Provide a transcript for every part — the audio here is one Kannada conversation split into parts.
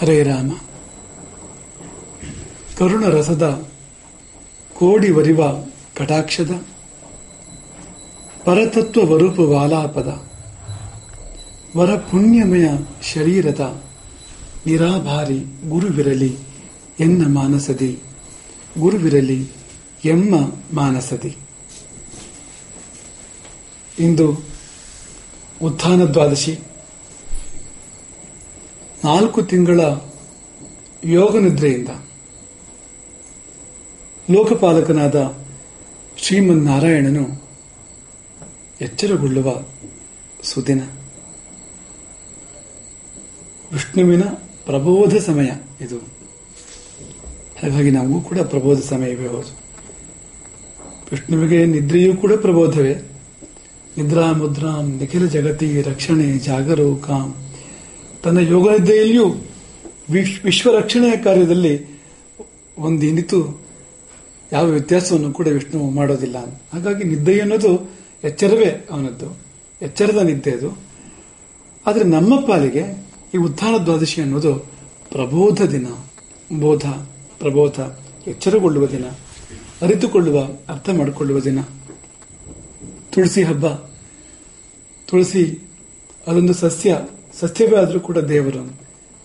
ಹರೇ ರಾಮ. ಕರುಣರಸದ ಕೋಡಿ ವರಿವ ಕಟಾಕ್ಷದ, ಪರತತ್ವ ವರೂಪ ವಾಲಾಪದ ವರ ಪುಣ್ಯಮಯ ಶರೀರದ ನಿರಾಭಾರಿ ಗುರುವಿರಲಿ ಎನ್ನ ಮಾನಸದಿ, ಗುರುವಿರಲಿ ಎಮ್ಮ ಮಾನಸದಿ. ಇಂದು ಉತ್ಥಾನ ದ್ವಾದಶಿ ನಾಲ್ಕು ತಿಂಗಳ ಯೋಗ ನಿದ್ರೆಯಿಂದ ಲೋಕಪಾಲಕನಾದ ಶ್ರೀಮನ್ ನಾರಾಯಣನು ಎಚ್ಚರಗೊಳ್ಳುವ ಸುದಿನ. ವಿಷ್ಣುವಿನ ಪ್ರಬೋಧ ಸಮಯ ಇದು. ಹಾಗಾಗಿ ನಮಗೂ ಕೂಡ ಪ್ರಬೋಧ ಸಮಯವೇ ಹೌದು. ವಿಷ್ಣುವಿಗೆ ನಿದ್ರೆಯೂ ಕೂಡ ಪ್ರಬೋಧವೇ. ನಿದ್ರಾ ಮುದ್ರಾಂ ನಿಖಿಲ ಜಗತಿ ರಕ್ಷಣೆ ಜಾಗರೂಕಾಂ. ತನ್ನ ಯೋಗ ನಿದ್ದೆಯಲ್ಲಿಯೂ ವಿಶ್- ವಿಶ್ವ ರಕ್ಷಣೆಯ ಕಾರ್ಯದಲ್ಲಿ ಒಂದೇನಿತು ಯಾವ ವ್ಯತ್ಯಾಸವನ್ನು ಕೂಡ ವಿಷ್ಣು ಮಾಡೋದಿಲ್ಲ. ಹಾಗಾಗಿ ನಿದ್ದೆ ಅನ್ನೋದು ಎಚ್ಚರವೇ ಅವನದ್ದು. ಎಚ್ಚರದ ನಿದ್ದೆ ಅದು. ಆದರೆ ನಮ್ಮ ಪಾಲಿಗೆ ಈ ಉತ್ಥಾನ ದ್ವಾದಶಿ ಅನ್ನೋದು ಪ್ರಬೋಧ ದಿನ. ಬೋಧ, ಪ್ರಬೋಧ, ಎಚ್ಚರಗೊಳ್ಳುವ ದಿನ. ಅರಿತುಕೊಳ್ಳುವ, ಅರ್ಥ ಮಾಡಿಕೊಳ್ಳುವ ದಿನ. ತುಳಸಿ ಹಬ್ಬ. ತುಳಸಿ ಅದೊಂದು ಸಸ್ಯ. ಸಸ್ಯವೇ ಆದರೂ ಕೂಡ ದೇವರು.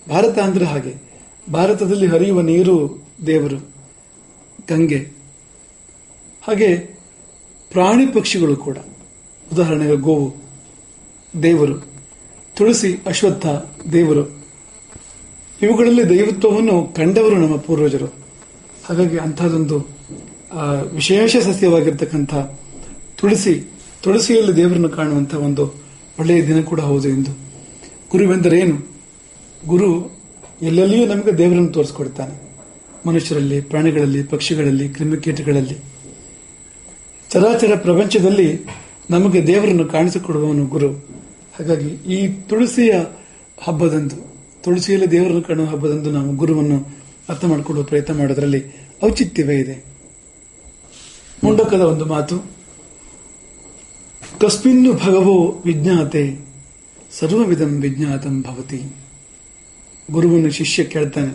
ಭಾರತ ಅಂದ್ರೆ ಹಾಗೆ. ಭಾರತದಲ್ಲಿ ಹರಿಯುವ ನೀರು ದೇವರು. ಗಂಗೆ. ಹಾಗೆ ಪ್ರಾಣಿ ಪಕ್ಷಿಗಳು ಕೂಡ. ಉದಾಹರಣೆಗೆ ಗೋವು ದೇವರು. ತುಳಸಿ ಅಶ್ವತ್ಥ ದೇವರು. ಇವುಗಳಲ್ಲಿ ದೈವತ್ವವನ್ನು ಕಂಡವರು ನಮ್ಮ ಪೂರ್ವಜರು. ಹಾಗಾಗಿ ಅಂಥದ್ದೊಂದು ಆ, ವಿಶೇಷ ಸಸ್ಯವಾಗಿರ್ತಕ್ಕಂಥ ತುಳಸಿ. ತುಳಸಿಯಲ್ಲಿ ದೇವರನ್ನು ಕಾಣುವಂತಹ ಒಂದು ಒಳ್ಳೆಯ ದಿನ ಕೂಡ ಹೌದು ಎಂದು ಗುರುವೆಂದರೆ ಏನು ಗುರು ಎಲ್ಲೆಲ್ಲಿಯೂ ನಮಗೆ ದೇವರನ್ನು ತೋರಿಸ್ಕೊಡ್ತಾನೆ. ಮನುಷ್ಯರಲ್ಲಿ, ಪ್ರಾಣಿಗಳಲ್ಲಿ, ಪಕ್ಷಿಗಳಲ್ಲಿ, ಕ್ರಿಮಿಕೀಟಗಳಲ್ಲಿ. ಚರಾಚರ ಪ್ರಪಂಚದಲ್ಲಿ ನಮಗೆ ದೇವರನ್ನು ಕಾಣಿಸಿಕೊಡುವವನು ಗುರು. ಹಾಗಾಗಿ ಈ ತುಳಸಿಯ ಹಬ್ಬದಂದು, ತುಳಸಿಯಲ್ಲಿ ದೇವರನ್ನು ಕಾಣುವ ಹಬ್ಬದಂದು ನಾವು ಗುರುವನ್ನು ಅರ್ಥ ಮಾಡಿಕೊಳ್ಳುವ ಪ್ರಯತ್ನ ಮಾಡೋದ್ರಲ್ಲಿ ಔಚಿತ್ಯವೇ ಇದೆ. ಮುಂಡಕದ ಒಂದು ಮಾತು, ಕಸ್ಮಿನ್ನು ಭಗವೋ ವಿಜ್ಞಾತೆ. ಸರ್ವವಿಧಂ ವಿಜ್ಞಾತಂ ಭವತಿ. ಗುರುವನ್ನು ಶಿಷ್ಯ ಕೇಳ್ತಾನೆ,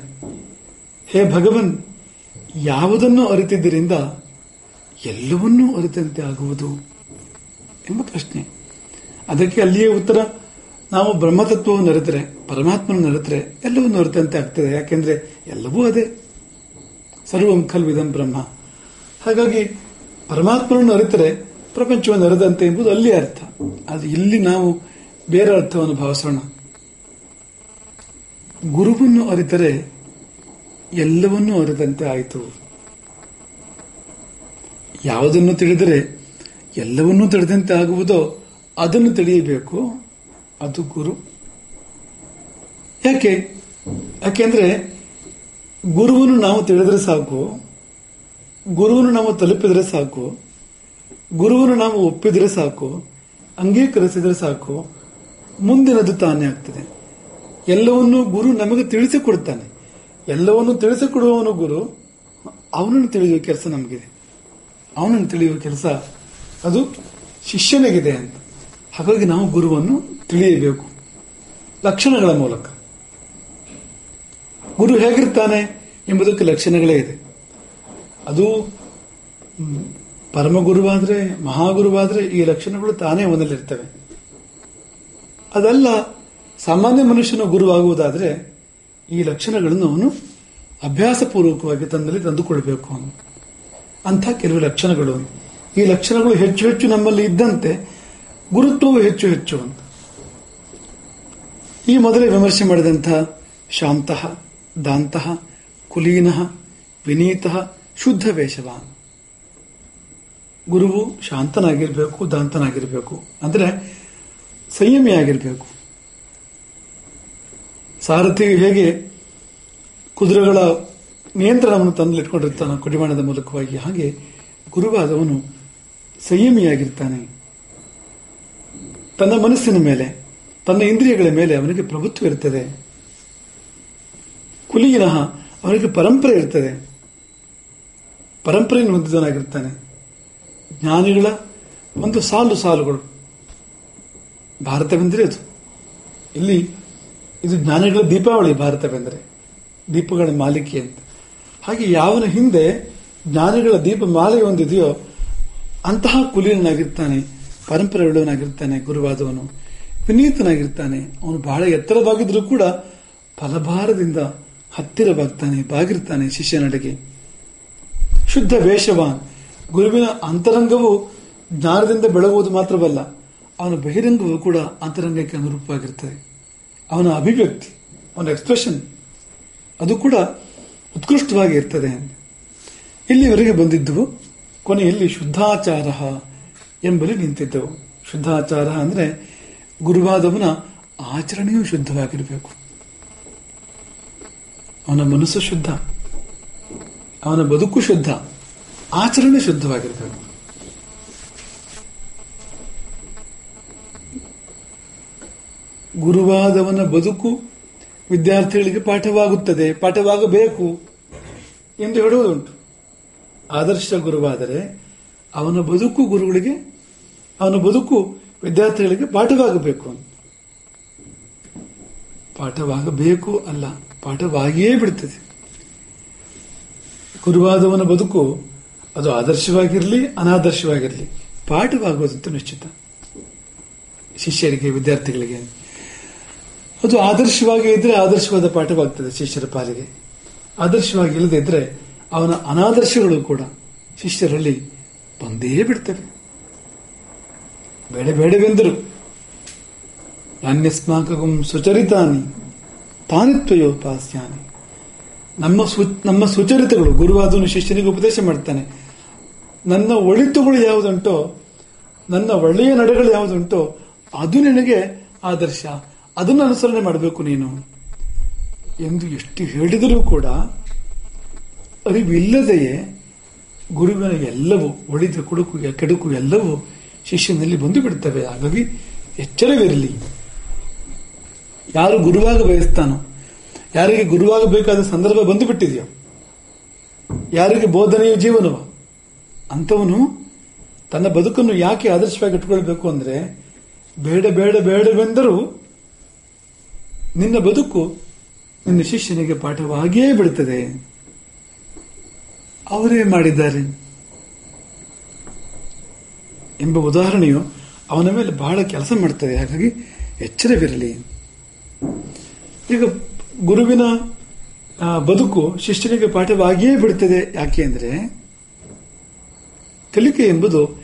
ಹೇ ಭಗವನ್, ಯಾವುದನ್ನು ಅರಿತಿದ್ದರಿಂದ ಎಲ್ಲವನ್ನೂ ಅರಿತಂತೆ ಆಗುವುದು? ಎಂಬ ಪ್ರಶ್ನೆ. ಅದಕ್ಕೆ ಅಲ್ಲಿಯೇ ಉತ್ತರ, ನಾವು ಬ್ರಹ್ಮತತ್ವವನ್ನು ಅರಿತರೆ ಪರಮಾತ್ಮನ ಅರಿತರೆ, ಎಲ್ಲವನ್ನೂ ಅರಿತಂತೆ ಆಗ್ತದೆ. ಯಾಕೆಂದ್ರೆ ಎಲ್ಲವೂ ಅದೇ. ಸರ್ವಂ ಖಲ್ವಿದಂ ಬ್ರಹ್ಮ. ಹಾಗಾಗಿ ಪರಮಾತ್ಮನನ್ನು ಅರಿತರೆ, ಪ್ರಪಂಚವನ್ನು ಅರಿದಂತೆ ಎಂಬುದು ಅಲ್ಲಿ ಅರ್ಥ. ಅದು ಇಲ್ಲಿ ನಾವು ಬೇರೆ ಅರ್ಥವನ್ನು ಭಾವಿಸೋಣ. ಗುರುವನ್ನು ಅರಿತರೆ ಎಲ್ಲವನ್ನೂ ಅರಿತಂತೆ ಆಯಿತು. ಯಾವುದನ್ನು ತಿಳಿದರೆ ಎಲ್ಲವನ್ನೂ ತಿಳಿದಂತೆ ಆಗುವುದೋ ಅದನ್ನು ತಿಳಿಯಬೇಕು. ಅದು ಗುರು. ಯಾಕೆ? ಯಾಕೆಂದ್ರೆ ಗುರುವನ್ನು ನಾವು ತಿಳಿದ್ರೆ ಸಾಕು. ಗುರುವನ್ನು ನಾವು ತಲುಪಿದ್ರೆ ಸಾಕು. ಗುರುವನ್ನು ನಾವು ಒಪ್ಪಿದ್ರೆ ಸಾಕು. ಅಂಗೀಕರಿಸಿದ್ರೆ ಸಾಕು. ಮುಂದಿನದು ತಾನೇ ಆಗ್ತದೆ. ಎಲ್ಲವನ್ನೂ ಗುರು ನಮಗೆ ತಿಳಿಸಿಕೊಡುತ್ತಾನೆ. ಎಲ್ಲವನ್ನು ತಿಳಿಸಿಕೊಡುವವನು ಗುರು, ಅವನನ್ನು ತಿಳಿಯುವ ಕೆಲಸ ನಮಗಿದೆ. ಅವನನ್ನು ತಿಳಿಯುವ ಕೆಲಸ ಅದು ಶಿಷ್ಯನಿಗಿದೆ ಅಂತ. ಹಾಗಾಗಿ ನಾವು ಗುರುವನ್ನು ತಿಳಿಯಬೇಕು. ಲಕ್ಷಣಗಳ ಮೂಲಕ. ಗುರು ಹೇಗಿರ್ತಾನೆ ಎಂಬುದಕ್ಕೆ ಲಕ್ಷಣಗಳೇ ಇದೆ. ಅದು ಪರಮಗುರುವಾದರೆ ಪರಮ ಗುರುವಾದ್ರೆ ಮಹಾಗುರುವಾದ್ರೆ ಈ ಲಕ್ಷಣಗಳು ತಾನೇ ಒಂದಲ್ಲಿರ್ತವೆ ಅದಲ್ಲ ಸಾಮಾನ್ಯ ಮನುಷ್ಯನ ಗುರುವಾಗುವುದಾದರೆ ಈ ಲಕ್ಷಣಗಳನ್ನು ಅವನು ಅಭ್ಯಾಸಪೂರ್ವಕವಾಗಿ ತನ್ನಲ್ಲಿ ತಂದುಕೊಳ್ಬೇಕು. ಅವನು ಅಂಥ ಕೆಲವು ಲಕ್ಷಣಗಳು. ಈ ಲಕ್ಷಣಗಳು ಹೆಚ್ಚು ಹೆಚ್ಚು ನಮ್ಮಲ್ಲಿ ಇದ್ದಂತೆ ಗುರುತ್ವವು ಹೆಚ್ಚು ಹೆಚ್ಚು ಅಂತ. ಈ ಮೊದಲೇ ವಿಮರ್ಶೆ ಮಾಡಿದಂತಹ ಶಾಂತಃ, ದಾಂತಃ, ಕುಲೀನಃ, ವಿನೀತಃ, ಶುದ್ಧ ವೇಷವಾನ್ ಗುರುವು ಶಾಂತನಾಗಿರ್ಬೇಕು, ದಾಂತನಾಗಿರ್ಬೇಕು. ಅಂದ್ರೆ ಸಂಯಮಿಯಾಗಿರ್ಬೇಕು. ಸಾರಥಿ ಹೇಗೆ ಕುದುರೆಗಳ ನಿಯಂತ್ರಣವನ್ನು ತಂದಲಿಟ್ಕೊಂಡಿರ್ತಾನೆ ಕುಡಿಮಾಣದ ಮೂಲಕವಾಗಿ, ಹಾಗೆ ಗುರುವಾದವನು ಸಂಯಮಿಯಾಗಿರ್ತಾನೆ. ತನ್ನ ಮನಸ್ಸಿನ ಮೇಲೆ, ತನ್ನ ಇಂದ್ರಿಯಗಳ ಮೇಲೆ ಅವನಿಗೆ ಪ್ರಭುತ್ವ ಇರ್ತದೆ. ಕುಲೀನಃ ಅವನಿಗೆ ಪರಂಪರೆ ಇರ್ತದೆ. ಪರಂಪರೆಯನ್ನು ಹೊಂದಿದವನಾಗಿರ್ತಾನೆ. ಜ್ಞಾನಿಗಳ ಒಂದು ಸಾಲು ಸಾಲುಗಳು. ಭಾರತವೆಂದರೆ ಅದು. ಇಲ್ಲಿ ಇದು ಜ್ಞಾನಿಗಳ ದೀಪಾವಳಿ ಭಾರತವೆಂದರೆ. ದೀಪಗಳ ಮಾಲಿಕೆ ಅಂತ. ಹಾಗೆ ಯಾವನ ಹಿಂದೆ ಜ್ಞಾನಿಗಳ ದೀಪ ಮಾಲೆ ಒಂದಿದೆಯೋ ಅಂತಹ ಕುಲೀನಾಗಿರ್ತಾನೆ ಪರಂಪರೆ ಉಳ್ಳವನಾಗಿರ್ತಾನೆ ಗುರುವಾದವನು ವಿನೀತನಾಗಿರ್ತಾನೆ ಅವನು ಬಹಳ ಎತ್ತರವಾಗಿದ್ರೂ ಕೂಡ ಫಲಭಾರದಿಂದ ಹತ್ತಿರವಾಗ್ತಾನೆ, ಬಾಗಿರ್ತಾನೆ ಶಿಷ್ಯನಡೆಗೆ ಶುದ್ಧ ವೇಷವಾನ್. ಗುರುವಿನ ಅಂತರಂಗವು ಜ್ಞಾನದಿಂದ ಬೆಳಗುವುದು ಮಾತ್ರವಲ್ಲ ಅವನ ಬಹಿರಂಗವು ಕೂಡ ಅಂತರಂಗಕ್ಕೆ ಅನುರೂಪವಾಗಿರ್ತದೆ ಅವನ ಅಭಿವ್ಯಕ್ತಿ, ಅವನ ಎಕ್ಸ್ಪ್ರೆಷನ್ ಅದು ಕೂಡ ಉತ್ಕೃಷ್ಟವಾಗಿ ಇರ್ತದೆ. ಇಲ್ಲಿವರೆಗೆ ಬಂದಿದ್ದವು, ಕೊನೆಯಲ್ಲಿ ಶುದ್ಧಾಚಾರ ಎಂಬಲ್ಲಿ ನಿಂತಿದ್ದವು. ಶುದ್ಧಾಚಾರ ಅಂದ್ರೆ ಗುರುವಾದವನ ಆಚರಣೆಯೂ ಶುದ್ಧವಾಗಿರಬೇಕು. ಅವನ ಮನಸ್ಸು ಶುದ್ಧ, ಅವನ ಬದುಕು ಶುದ್ಧ, ಆಚರಣೆ ಶುದ್ಧವಾಗಿರಬೇಕು. ಗುರುವಾದವನ ಬದುಕು ವಿದ್ಯಾರ್ಥಿಗಳಿಗೆ ಪಾಠವಾಗುತ್ತದೆ. ಪಾಠವಾಗಬೇಕು ಎಂದು ಹೇಳುವುದುಂಟು. ಆದರ್ಶ ಗುರುವಾದರೆ ಅವನ ಬದುಕು ಗುರುಗಳಿಗೆ, ಅವನ ಬದುಕು ವಿದ್ಯಾರ್ಥಿಗಳಿಗೆ ಪಾಠವಾಗಬೇಕು ಪಾಠವಾಗಬೇಕು ಅಲ್ಲ, ಪಾಠವಾಗಿಯೇ ಬಿಡ್ತದೆ. ಗುರುವಾದವನ ಬದುಕು ಅದು ಆದರ್ಶವಾಗಿರಲಿ, ಅನಾದರ್ಶವಾಗಿರಲಿ, ಪಾಠವಾಗುವುದಂತೂ ನಿಶ್ಚಿತ. ಶಿಷ್ಯರಿಗೆ, ವಿದ್ಯಾರ್ಥಿಗಳಿಗೆ ಅದು ಆದರ್ಶವಾಗಿ ಇದ್ರೆ ಆದರ್ಶವಾದ ಪಾಠವಾಗ್ತದೆ ಶಿಷ್ಯರ ಪಾಲಿಗೆ. ಆದರ್ಶವಾಗಿ ಇಲ್ಲದೆ ಇದ್ರೆ ಅವನ ಅನಾದರ್ಶಗಳು ಕೂಡ ಶಿಷ್ಯರಲ್ಲಿ ಬಂದೇ ಬಿಡ್ತವೆ. ಬೇಡ ಬೇಡವೆಂದರು ನಾನ್ಯಸ್ಮಾಕಂ ಸುಚರಿತಾನಿ ತಾನಿತ್ವಯೋಪಾಸ್ಯಾನಿ ನಮ್ಮ ಸು, ನಮ್ಮ ಸುಚರಿತಗಳು ಗುರುವಾದನು ಶಿಷ್ಯನಿಗೆ ಉಪದೇಶ ಮಾಡ್ತಾನೆ. ನನ್ನ ಒಳಿತುಗಳು ಯಾವುದುಂಟೋ, ನನ್ನ ಒಳ್ಳೆಯ ನಡೆಗಳು ಯಾವುದುಂಟೋ, ಅದು ನಿನಗೆ ಆದರ್ಶ. ಅದನ್ನು ಅನುಸರಣೆ ಮಾಡಬೇಕು ನೀನು. ಎಂದು ಎಷ್ಟು ಹೇಳಿದರೂ ಕೂಡ ಅರಿವಿಲ್ಲದೆಯೇ ಗುರುವಿನ ಎಲ್ಲವೂ ಒಳಿದ ಕುಡುಕು, ಕೆಡುಕು ಎಲ್ಲವೂ ಶಿಷ್ಯನಲ್ಲಿ ಬಂದು ಬಿಡುತ್ತವೆ ಹಾಗಾಗಿ ಎಚ್ಚರವಿರಲಿ. ಯಾರು ಗುರುವಾಗ ಬಯಸ್ತಾನೋ, ಯಾರಿಗೆ ಗುರುವಾಗಬೇಕಾದ ಸಂದರ್ಭ ಬಂದು ಬಿಟ್ಟಿದೆಯೋ, ಯಾರಿಗೆ ಬೋಧನೆಯ ಜೀವನವ ಅಂತವನು ತನ್ನ ಬದುಕನ್ನು ಯಾಕೆ ಆದರ್ಶವಾಗಿ ಇಟ್ಕೊಳ್ಬೇಕು ಅಂದ್ರೆ ಬೇಡ ಬೇಡ ಬೇಡವೆಂದರೂ ನಿನ್ನ ಬದುಕು ನಿನ್ನ ಶಿಷ್ಯನಿಗೆ ಪಾಠವಾಗಿಯೇ ಬಿಡುತ್ತದೆ. ಅವರೇ ಮಾಡಿದ್ದಾರೆ. ಎಂಬ ಉದಾಹರಣೆಯು ಅವನ ಮೇಲೆ ಬಹಳ ಕೆಲಸ ಮಾಡ್ತದೆ. ಹಾಗಾಗಿ ಎಚ್ಚರವಿರಲಿ. ಈಗ ಗುರುವಿನ ಬದುಕು ಶಿಷ್ಯನಿಗೆ ಪಾಠವಾಗಿಯೇ ಬಿಡುತ್ತದೆ. ಯಾಕೆ ಅಂದ್ರೆ ಕಲಿಕೆ ಎಂಬುದು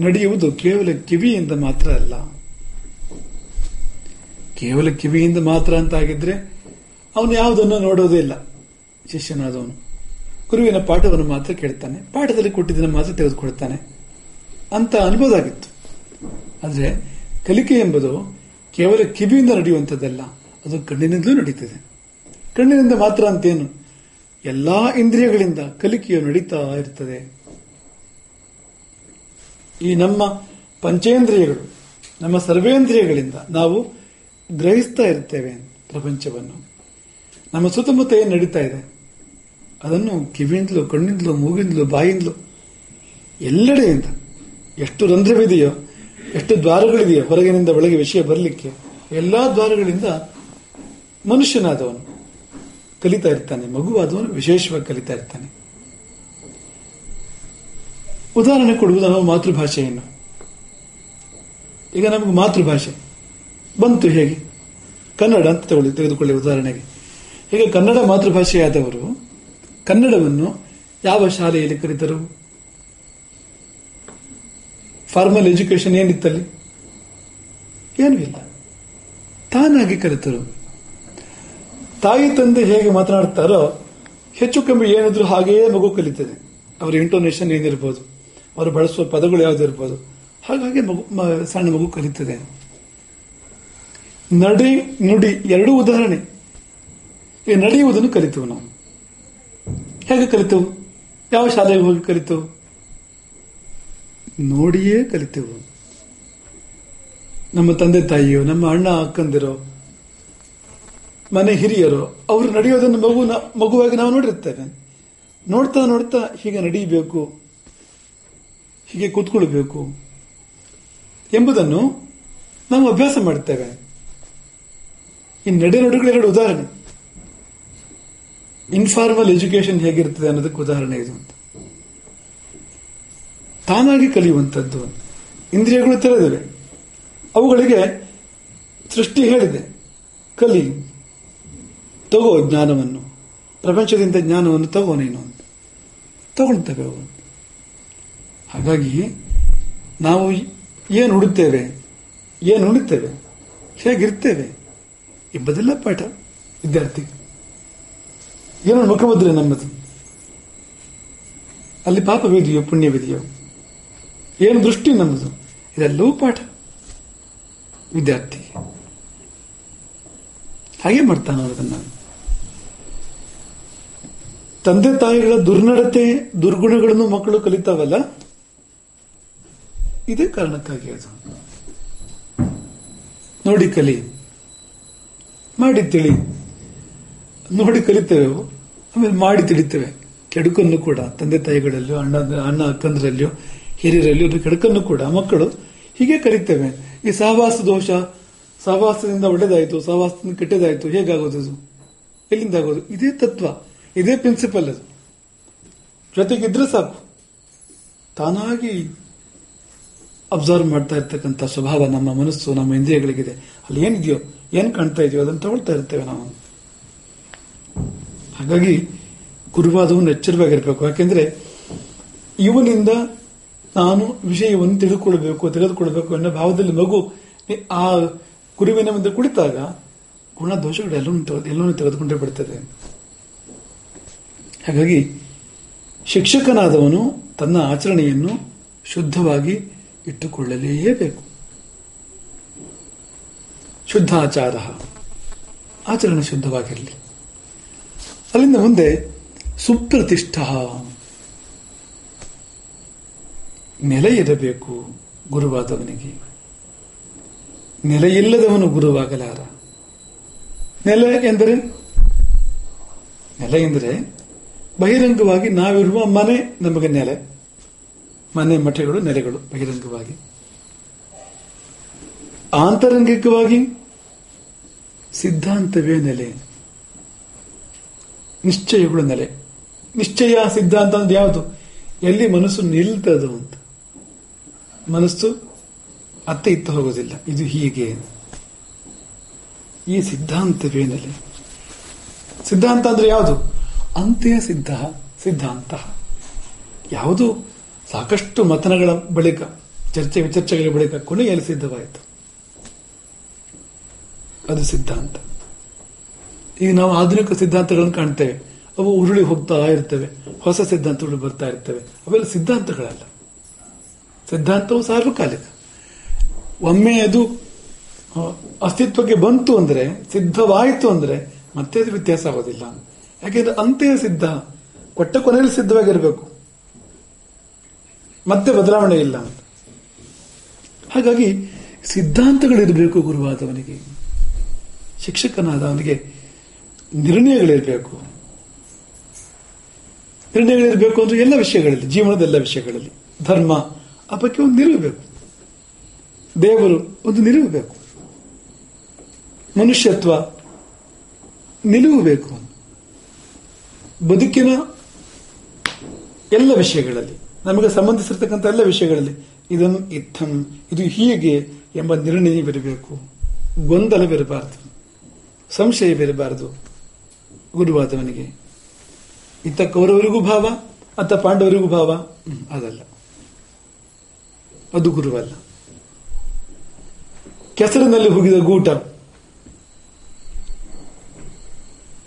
ನಡೆಯುವುದು ಕೇವಲ ಕಿವಿಯಿಂದ ಮಾತ್ರ ಅಲ್ಲ. ಕೇವಲ ಕಿವಿಯಿಂದ ಮಾತ್ರ ಅಂತ ಆಗಿದ್ರೆ ಅವನು ಯಾವುದನ್ನು ನೋಡೋದೇ ಇಲ್ಲ. ಶಿಷ್ಯನಾದವನು. ಗುರುವಿನ ಪಾಠವನ್ನು ಮಾತ್ರ ಕೇಳ್ತಾನೆ. ಪಾಠದಲ್ಲಿ ಕೊಟ್ಟಿದ್ದನ್ನು ಮಾತ್ರ ತೆಗೆದುಕೊಳ್ತಾನೆ. ಅಂತ ಅನ್ಬೋದಾಗಿತ್ತು. ಆದ್ರೆ ಕಲಿಕೆ ಎಂಬುದು ಕೇವಲ ಕಿವಿಯಿಂದ ನಡೆಯುವಂಥದ್ದಲ್ಲ, ಅದು ಕಣ್ಣಿನಿಂದಲೂ ನಡೀತದೆ. ಕಣ್ಣಿನಿಂದ ಮಾತ್ರ ಅಂತೇನು? ಎಲ್ಲಾ ಇಂದ್ರಿಯಗಳಿಂದ ಕಲಿಕೆಯು ನಡೀತಾ ಇರ್ತದೆ. ಈ ನಮ್ಮ ಪಂಚೇಂದ್ರಿಯಗಳು, ನಮ್ಮ ಸರ್ವೇಂದ್ರಿಯಗಳಿಂದ ನಾವು ಗ್ರಹಿಸ್ತಾ ಇರ್ತೇವೆ ಪ್ರಪಂಚವನ್ನು. ನಮ್ಮ ಸುತ್ತಮುತ್ತ ಏನು ನಡೀತಾ ಇದೆ? ಅದನ್ನು ಕಿವಿಯಿಂದಲೂ ಕಣ್ಣಿಂದಲೂ ಮೂಗಿಂದಲೂ ಬಾಯಿಂದಲೂ ಎಲ್ಲೆಡೆಯಿಂದ ಎಷ್ಟು ರಂಧ್ರವಿದೆಯೋ, ಎಷ್ಟು ದ್ವಾರಗಳಿದೆಯೋ ಹೊರಗಿನಿಂದ ಒಳಗೆ ವಿಷಯ ಬರಲಿಕ್ಕೆ ಎಲ್ಲಾ ದ್ವಾರಗಳಿಂದ ಮನುಷ್ಯನಾದವನು ಕಲಿತಾ ಇರ್ತಾನೆ, ಮಗುವಾದವನು ವಿಶೇಷವಾಗಿ ಕಲಿತಾ ಇರ್ತಾನೆ. ಉದಾಹರಣೆ ಕೊಡುವುದು ನಾವು ಮಾತೃಭಾಷೆಯನ್ನು. ಈಗ ನಮಗೆ ಮಾತೃಭಾಷೆ. ಬಂತು ಹೇಗೆ? ಕನ್ನಡ ಅಂತ ತಗೊಳ್ಳಿ, ತೆಗೆದುಕೊಳ್ಳಿ ಉದಾಹರಣೆಗೆ. ಈಗ ಕನ್ನಡ ಮಾತೃಭಾಷೆಯಾದವರು ಕನ್ನಡವನ್ನು ಯಾವ ಶಾಲೆಯಲ್ಲಿ ಕಲಿತರು? ಫಾರ್ಮಲ್ ಎಜುಕೇಶನ್ ಏನಿತ್ತಲ್ಲಿ? ಏನೂ ಇಲ್ಲ. ತಾನಾಗಿ ಕಲಿತರು. ತಾಯಿ ತಂದೆ ಹೇಗೆ ಮಾತನಾಡ್ತಾರೋ, ಹೆಚ್ಚು ಕಮ್ಮಿ ಏನಿದ್ರು ಹಾಗೆಯೇ ಮಗು ಕಲಿತದೆ. ಅವರ ಇಂಟೋನೇಷನ್ ಏನಿರ್ಬೋದು, ಅವರು ಬಳಸುವ ಪದಗಳು ಯಾವುದಿರ್ಬೋದು ಹಾಗಾಗಿ ಮಗು ಸಣ್ಣ ಮಗು ಕಲಿತದೆ. ನಡಿ, ನುಡಿ, ಎರಡೂ ಉದಾಹರಣೆ. ನಡೆಯುವುದನ್ನು ಕಲಿತೆವು ನಾವು. ಹೇಗೆ ಕಲಿತೆವು? ಯಾವ ಶಾಲೆಗೆ ಹೋಗಿ ಕಲಿತೆವು? ನೋಡಿಯೇ ಕಲಿತೆವು. ನಮ್ಮ ತಂದೆ ತಾಯಿಯೋ, ನಮ್ಮ ಅಣ್ಣ, ಅಕ್ಕಂದಿರೋ, ಮನೆ ಹಿರಿಯರು, ಅವರು ನಡೆಯೋದನ್ನು ಮಗು ಮಗುವಾಗಿ ನಾವು ನೋಡಿರ್ತೇವೆ ನೋಡ್ತಾ ನೋಡ್ತಾ ಹೀಗೆ ನಡೀಬೇಕು. ಹೀಗೆ ಕೂತ್ಕೊಳ್ಬೇಕು. ಎಂಬುದನ್ನು ನಾವು ಅಭ್ಯಾಸ ಮಾಡ್ತೇವೆ. ಈ ನಡೆ ನುಡಿಗಳು ಎರಡು ಉದಾಹರಣೆ. ಇನ್ಫಾರ್ಮಲ್ ಎಜುಕೇಶನ್ ಹೇಗಿರ್ತದೆ ಅನ್ನೋದಕ್ಕೆ ಉದಾಹರಣೆ ಇದು ಅಂತ. ತಾನಾಗಿ ಕಲಿಯುವಂಥದ್ದು ಇಂದ್ರಿಯಗಳು ತೆರೆದಿವೆ ಅವುಗಳಿಗೆ ಸೃಷ್ಟಿ ಹೇಳಿದೆ. ಕಲಿ, ತಗೋ ಜ್ಞಾನವನ್ನು. ಪ್ರಪಂಚದಿಂದ ಜ್ಞಾನವನ್ನು ತಗೋ ನೀನು ಅಂತ. ತಗೊಳ್ತೇವೆ ಅವು. ಹಾಗಾಗಿ ನಾವು ಏನು ಹುಡುತ್ತೇವೆ ಏನು ಉಳಿತೇವೆ ಹೇಗಿರ್ತೇವೆ? ಎಂಬುದೆಲ್ಲ ಪಾಠ, ವಿದ್ಯಾರ್ಥಿ. ಏನೋ ಮುಖಮುದ್ರೆ ನಮ್ಮದು ಅಲ್ಲಿ ಪಾಪವಿದೆಯೋ ಪುಣ್ಯವಿದೆಯೋ ಏನು ದೃಷ್ಟಿ ನಮ್ಮದು ಇದೆಲ್ಲವೂ ಪಾಠ, ವಿದ್ಯಾರ್ಥಿ. ಹಾಗೆ ಮಾಡ್ತಾನೆ ಅದನ್ನ. ತಂದೆ ತಾಯಿಗಳ ದುರ್ನಡತೆ, ದುರ್ಗುಣಗಳನ್ನು ಮಕ್ಕಳು ಕಲಿತಾವಲ್ಲ? ಇದೇ ಕಾರಣಕ್ಕಾಗಿ ಅದು. ನೋಡಿ ಕಲಿ. ಮಾಡಿ ತಿಳಿ. ನೋಡಿ ಕಲಿತೇವೆ. ಆಮೇಲೆ ಮಾಡಿ ತಿಳಿತೇವೆ. ಕೆಡುಕನ್ನು ಕೂಡ, ತಂದೆ ತಾಯಿಗಳಲ್ಲಿಯೋ, ಅಣ್ಣ ಅಣ್ಣ ಅಕ್ಕಂದ್ರಲ್ಲಿಯೋ, ಹಿರಿಯರಲ್ಲಿಯೋ ಕೆಡುಕನ್ನು ಕೂಡ, ಮಕ್ಕಳು ಹೀಗೆ ಕಲಿತೇವೆ. ಈ ಸಹವಾಸ ದೋಷ, ಸಹವಾಸದಿಂದ ಒಳ್ಳೇದಾಯಿತು, ಸಹವಾಸದಿಂದ ಕೆಟ್ಟದಾಯ್ತು, ಹೇಗಾಗೋದು ಅದು ಎಲ್ಲಿಂದ ಆಗೋದು? ಇದೇ ತತ್ವ, ಇದೇ ಪ್ರಿನ್ಸಿಪಲ್ ಅದು. ಜೊತೆಗಿದ್ರೆ ಸಾಕು. ತಾನಾಗಿ ಅಬ್ಸರ್ವ್ ಮಾಡ್ತಾ ಇರ್ತಕ್ಕಂಥ ಸ್ವಭಾವ ನಮ್ಮ ಮನಸ್ಸು, ನಮ್ಮ ಇಂದ್ರಿಯಗಳಿಗಿದೆ. ಅಲ್ಲಿ ಏನಿದೆಯೋ ಏನ್ ಕಾಣ್ತಾ ಇದೆಯೋ ಅದನ್ನು ತಗೊಳ್ತಾ ಇರ್ತೇವೆ ನಾವು. ಹಾಗಾಗಿ ಗುರುವಾದವನ್ನು ಎಚ್ಚರವಾಗಿರ್ಬೇಕು ಯಾಕೆಂದ್ರೆ ಇವನಿಂದ ನಾನು ವಿಷಯವನ್ನು ತಿಳಿದುಕೊಳ್ಬೇಕು ತೆಗೆದುಕೊಳ್ಬೇಕು ಅನ್ನೋ ಭಾವದಲ್ಲಿ ಮಗು ಆ ಗುರುವಿನ ಮುಂದೆ ಕುಳಿತಾಗ ಗುಣ ದೋಷಗಳು ಎಲ್ಲವೂ ಎಲ್ಲವನ್ನು ಎಲ್ಲವನ್ನೂ ತೆಗೆದುಕೊಂಡೇ ಬಿಡ್ತದೆ. ಹಾಗಾಗಿ ಶಿಕ್ಷಕನಾದವನು ತನ್ನ ಆಚರಣೆಯನ್ನು ಶುದ್ಧವಾಗಿ ಇಟ್ಟುಕೊಳ್ಳಲೇಬೇಕು. ಶುದ್ಧ ಆಚಾರ ಆಚರಣೆ ಶುದ್ಧವಾಗಿರಲಿ. ಅಲ್ಲಿಂದ ಮುಂದೆ ಸುಪ್ರತಿಷ್ಠ. ನೆಲೆ ಇರಬೇಕು ಗುರುವಾದವನಿಗೆ. ನೆಲೆಯಿಲ್ಲದವನು ಗುರುವಾಗಲಾರ. ನೆಲೆ ಎಂದರೆ? ನೆಲೆ ಎಂದರೆ ಬಹಿರಂಗವಾಗಿ ನಾವಿರುವ ಮನೆ ನಮಗೆ ನೆಲೆ. ಮನೆ ಮಠಗಳು ನೆಲೆಗಳು ಬಹಿರಂಗವಾಗಿ. ಆಂತರಂಗಿಕವಾಗಿ ಸಿದ್ಧಾಂತವೇ ನೆಲೆ. ನಿಶ್ಚಯಗಳು ನೆಲೆ. ನಿಶ್ಚಯ, ಸಿದ್ಧಾಂತ ಅಂದ್ರೆ ಯಾವುದು? ಎಲ್ಲಿ ಮನಸ್ಸು ನಿಲ್ತದೋ ಅಂತ. ಮನಸ್ಸು ಅತ್ತೆ ಇತ್ತ ಹೋಗೋದಿಲ್ಲ. ಇದು ಹೀಗೆ. ಈ ಸಿದ್ಧಾಂತವೇ ನೆಲೆ. ಸಿದ್ಧಾಂತ ಅಂದ್ರೆ ಯಾವುದು? ಅಂತ್ಯ ಸಿದ್ಧ, ಸಿದ್ಧಾಂತ. ಯಾವುದು? ಸಾಕಷ್ಟು ಮತನಗಳ ಬಳಿಕ, ಚರ್ಚೆ ವಿಚರ್ಚೆಗಳ ಬಳಿಕ ಕೊನೆಯಲ್ಲಿ ಸಿದ್ಧವಾಯಿತು. ಅದು ಸಿದ್ಧಾಂತ. ಈಗ ನಾವು ಆಧುನಿಕ ಸಿದ್ಧಾಂತಗಳನ್ನು ಕಾಣ್ತೇವೆ. ಅವು ಉರುಳಿ ಹೋಗ್ತಾ ಇರ್ತವೆ. ಹೊಸ ಸಿದ್ಧಾಂತಗಳು ಬರ್ತಾ ಇರ್ತವೆ. ಅವೆಲ್ಲ ಸಿದ್ಧಾಂತಗಳಲ್ಲ. ಸಿದ್ಧಾಂತವು ಸಾರ್ವಕಾಲಿಕ. ಒಮ್ಮೆ ಅದು ಅಸ್ತಿತ್ವಕ್ಕೆ ಬಂತು ಅಂದ್ರೆ, ಸಿದ್ಧವಾಯಿತು ಅಂದ್ರೆ, ಮತ್ತೆ ಅದು ವ್ಯತ್ಯಾಸ ಆಗೋದಿಲ್ಲ. ಯಾಕೆಂದ್ರೆ ಅಂತೆಯೇ ಸಿದ್ಧ. ಕೊಟ್ಟ ಕೊನೆಯಲ್ಲಿ ಸಿದ್ಧವಾಗಿರಬೇಕು. ಮತ್ತೆ ಬದಲಾವಣೆ ಇಲ್ಲ ಅಂತ. ಹಾಗಾಗಿ ಸಿದ್ಧಾಂತಗಳಿರಬೇಕು ಗುರುವಾದವನಿಗೆ. ಶಿಕ್ಷಕನಾದ ಅವನಿಗೆ ನಿರ್ಣಯಗಳಿರಬೇಕು. ನಿರ್ಣಯಗಳಿರಬೇಕು ಅಂದ್ರೆ ಎಲ್ಲ ವಿಷಯಗಳಲ್ಲಿ, ಜೀವನದ ಎಲ್ಲ ವಿಷಯಗಳಲ್ಲಿ. ಧರ್ಮ ಆ ಬಗ್ಗೆ ಒಂದು ಬೇಕು. ದೇವರು ಒಂದು ನಿಲುವು ಬೇಕು. ಮನುಷ್ಯತ್ವ ನಿಲುವು ಬೇಕು. ಬದುಕಿನ ಎಲ್ಲ ವಿಷಯಗಳಲ್ಲಿ, ನಮಗೆ ಸಂಬಂಧಿಸಿರ್ತಕ್ಕಂಥ ಎಲ್ಲ ವಿಷಯಗಳಲ್ಲಿ ಇದನ್ನು ಇತ್ತಂ ಇದು ಹೀಗೆ ಎಂಬ ನಿರ್ಣಯವಿರಬೇಕು. ಗೊಂದಲವಿರಬಾರದು. ಸಂಶಯವಿರಬಾರದು ಗುರುವಾದವನಿಗೆ. ಇತ್ತ ಕೌರವರಿಗೂ ಭಾವ, ಅತ್ತ ಪಾಂಡವರಿಗೂ ಭಾವ? ಅದಲ್ಲ. ಅದು ಗುರುವಲ್ಲ. ಕೆಸರಿನಲ್ಲಿ ಹೋಗಿದ ಗೂಟ.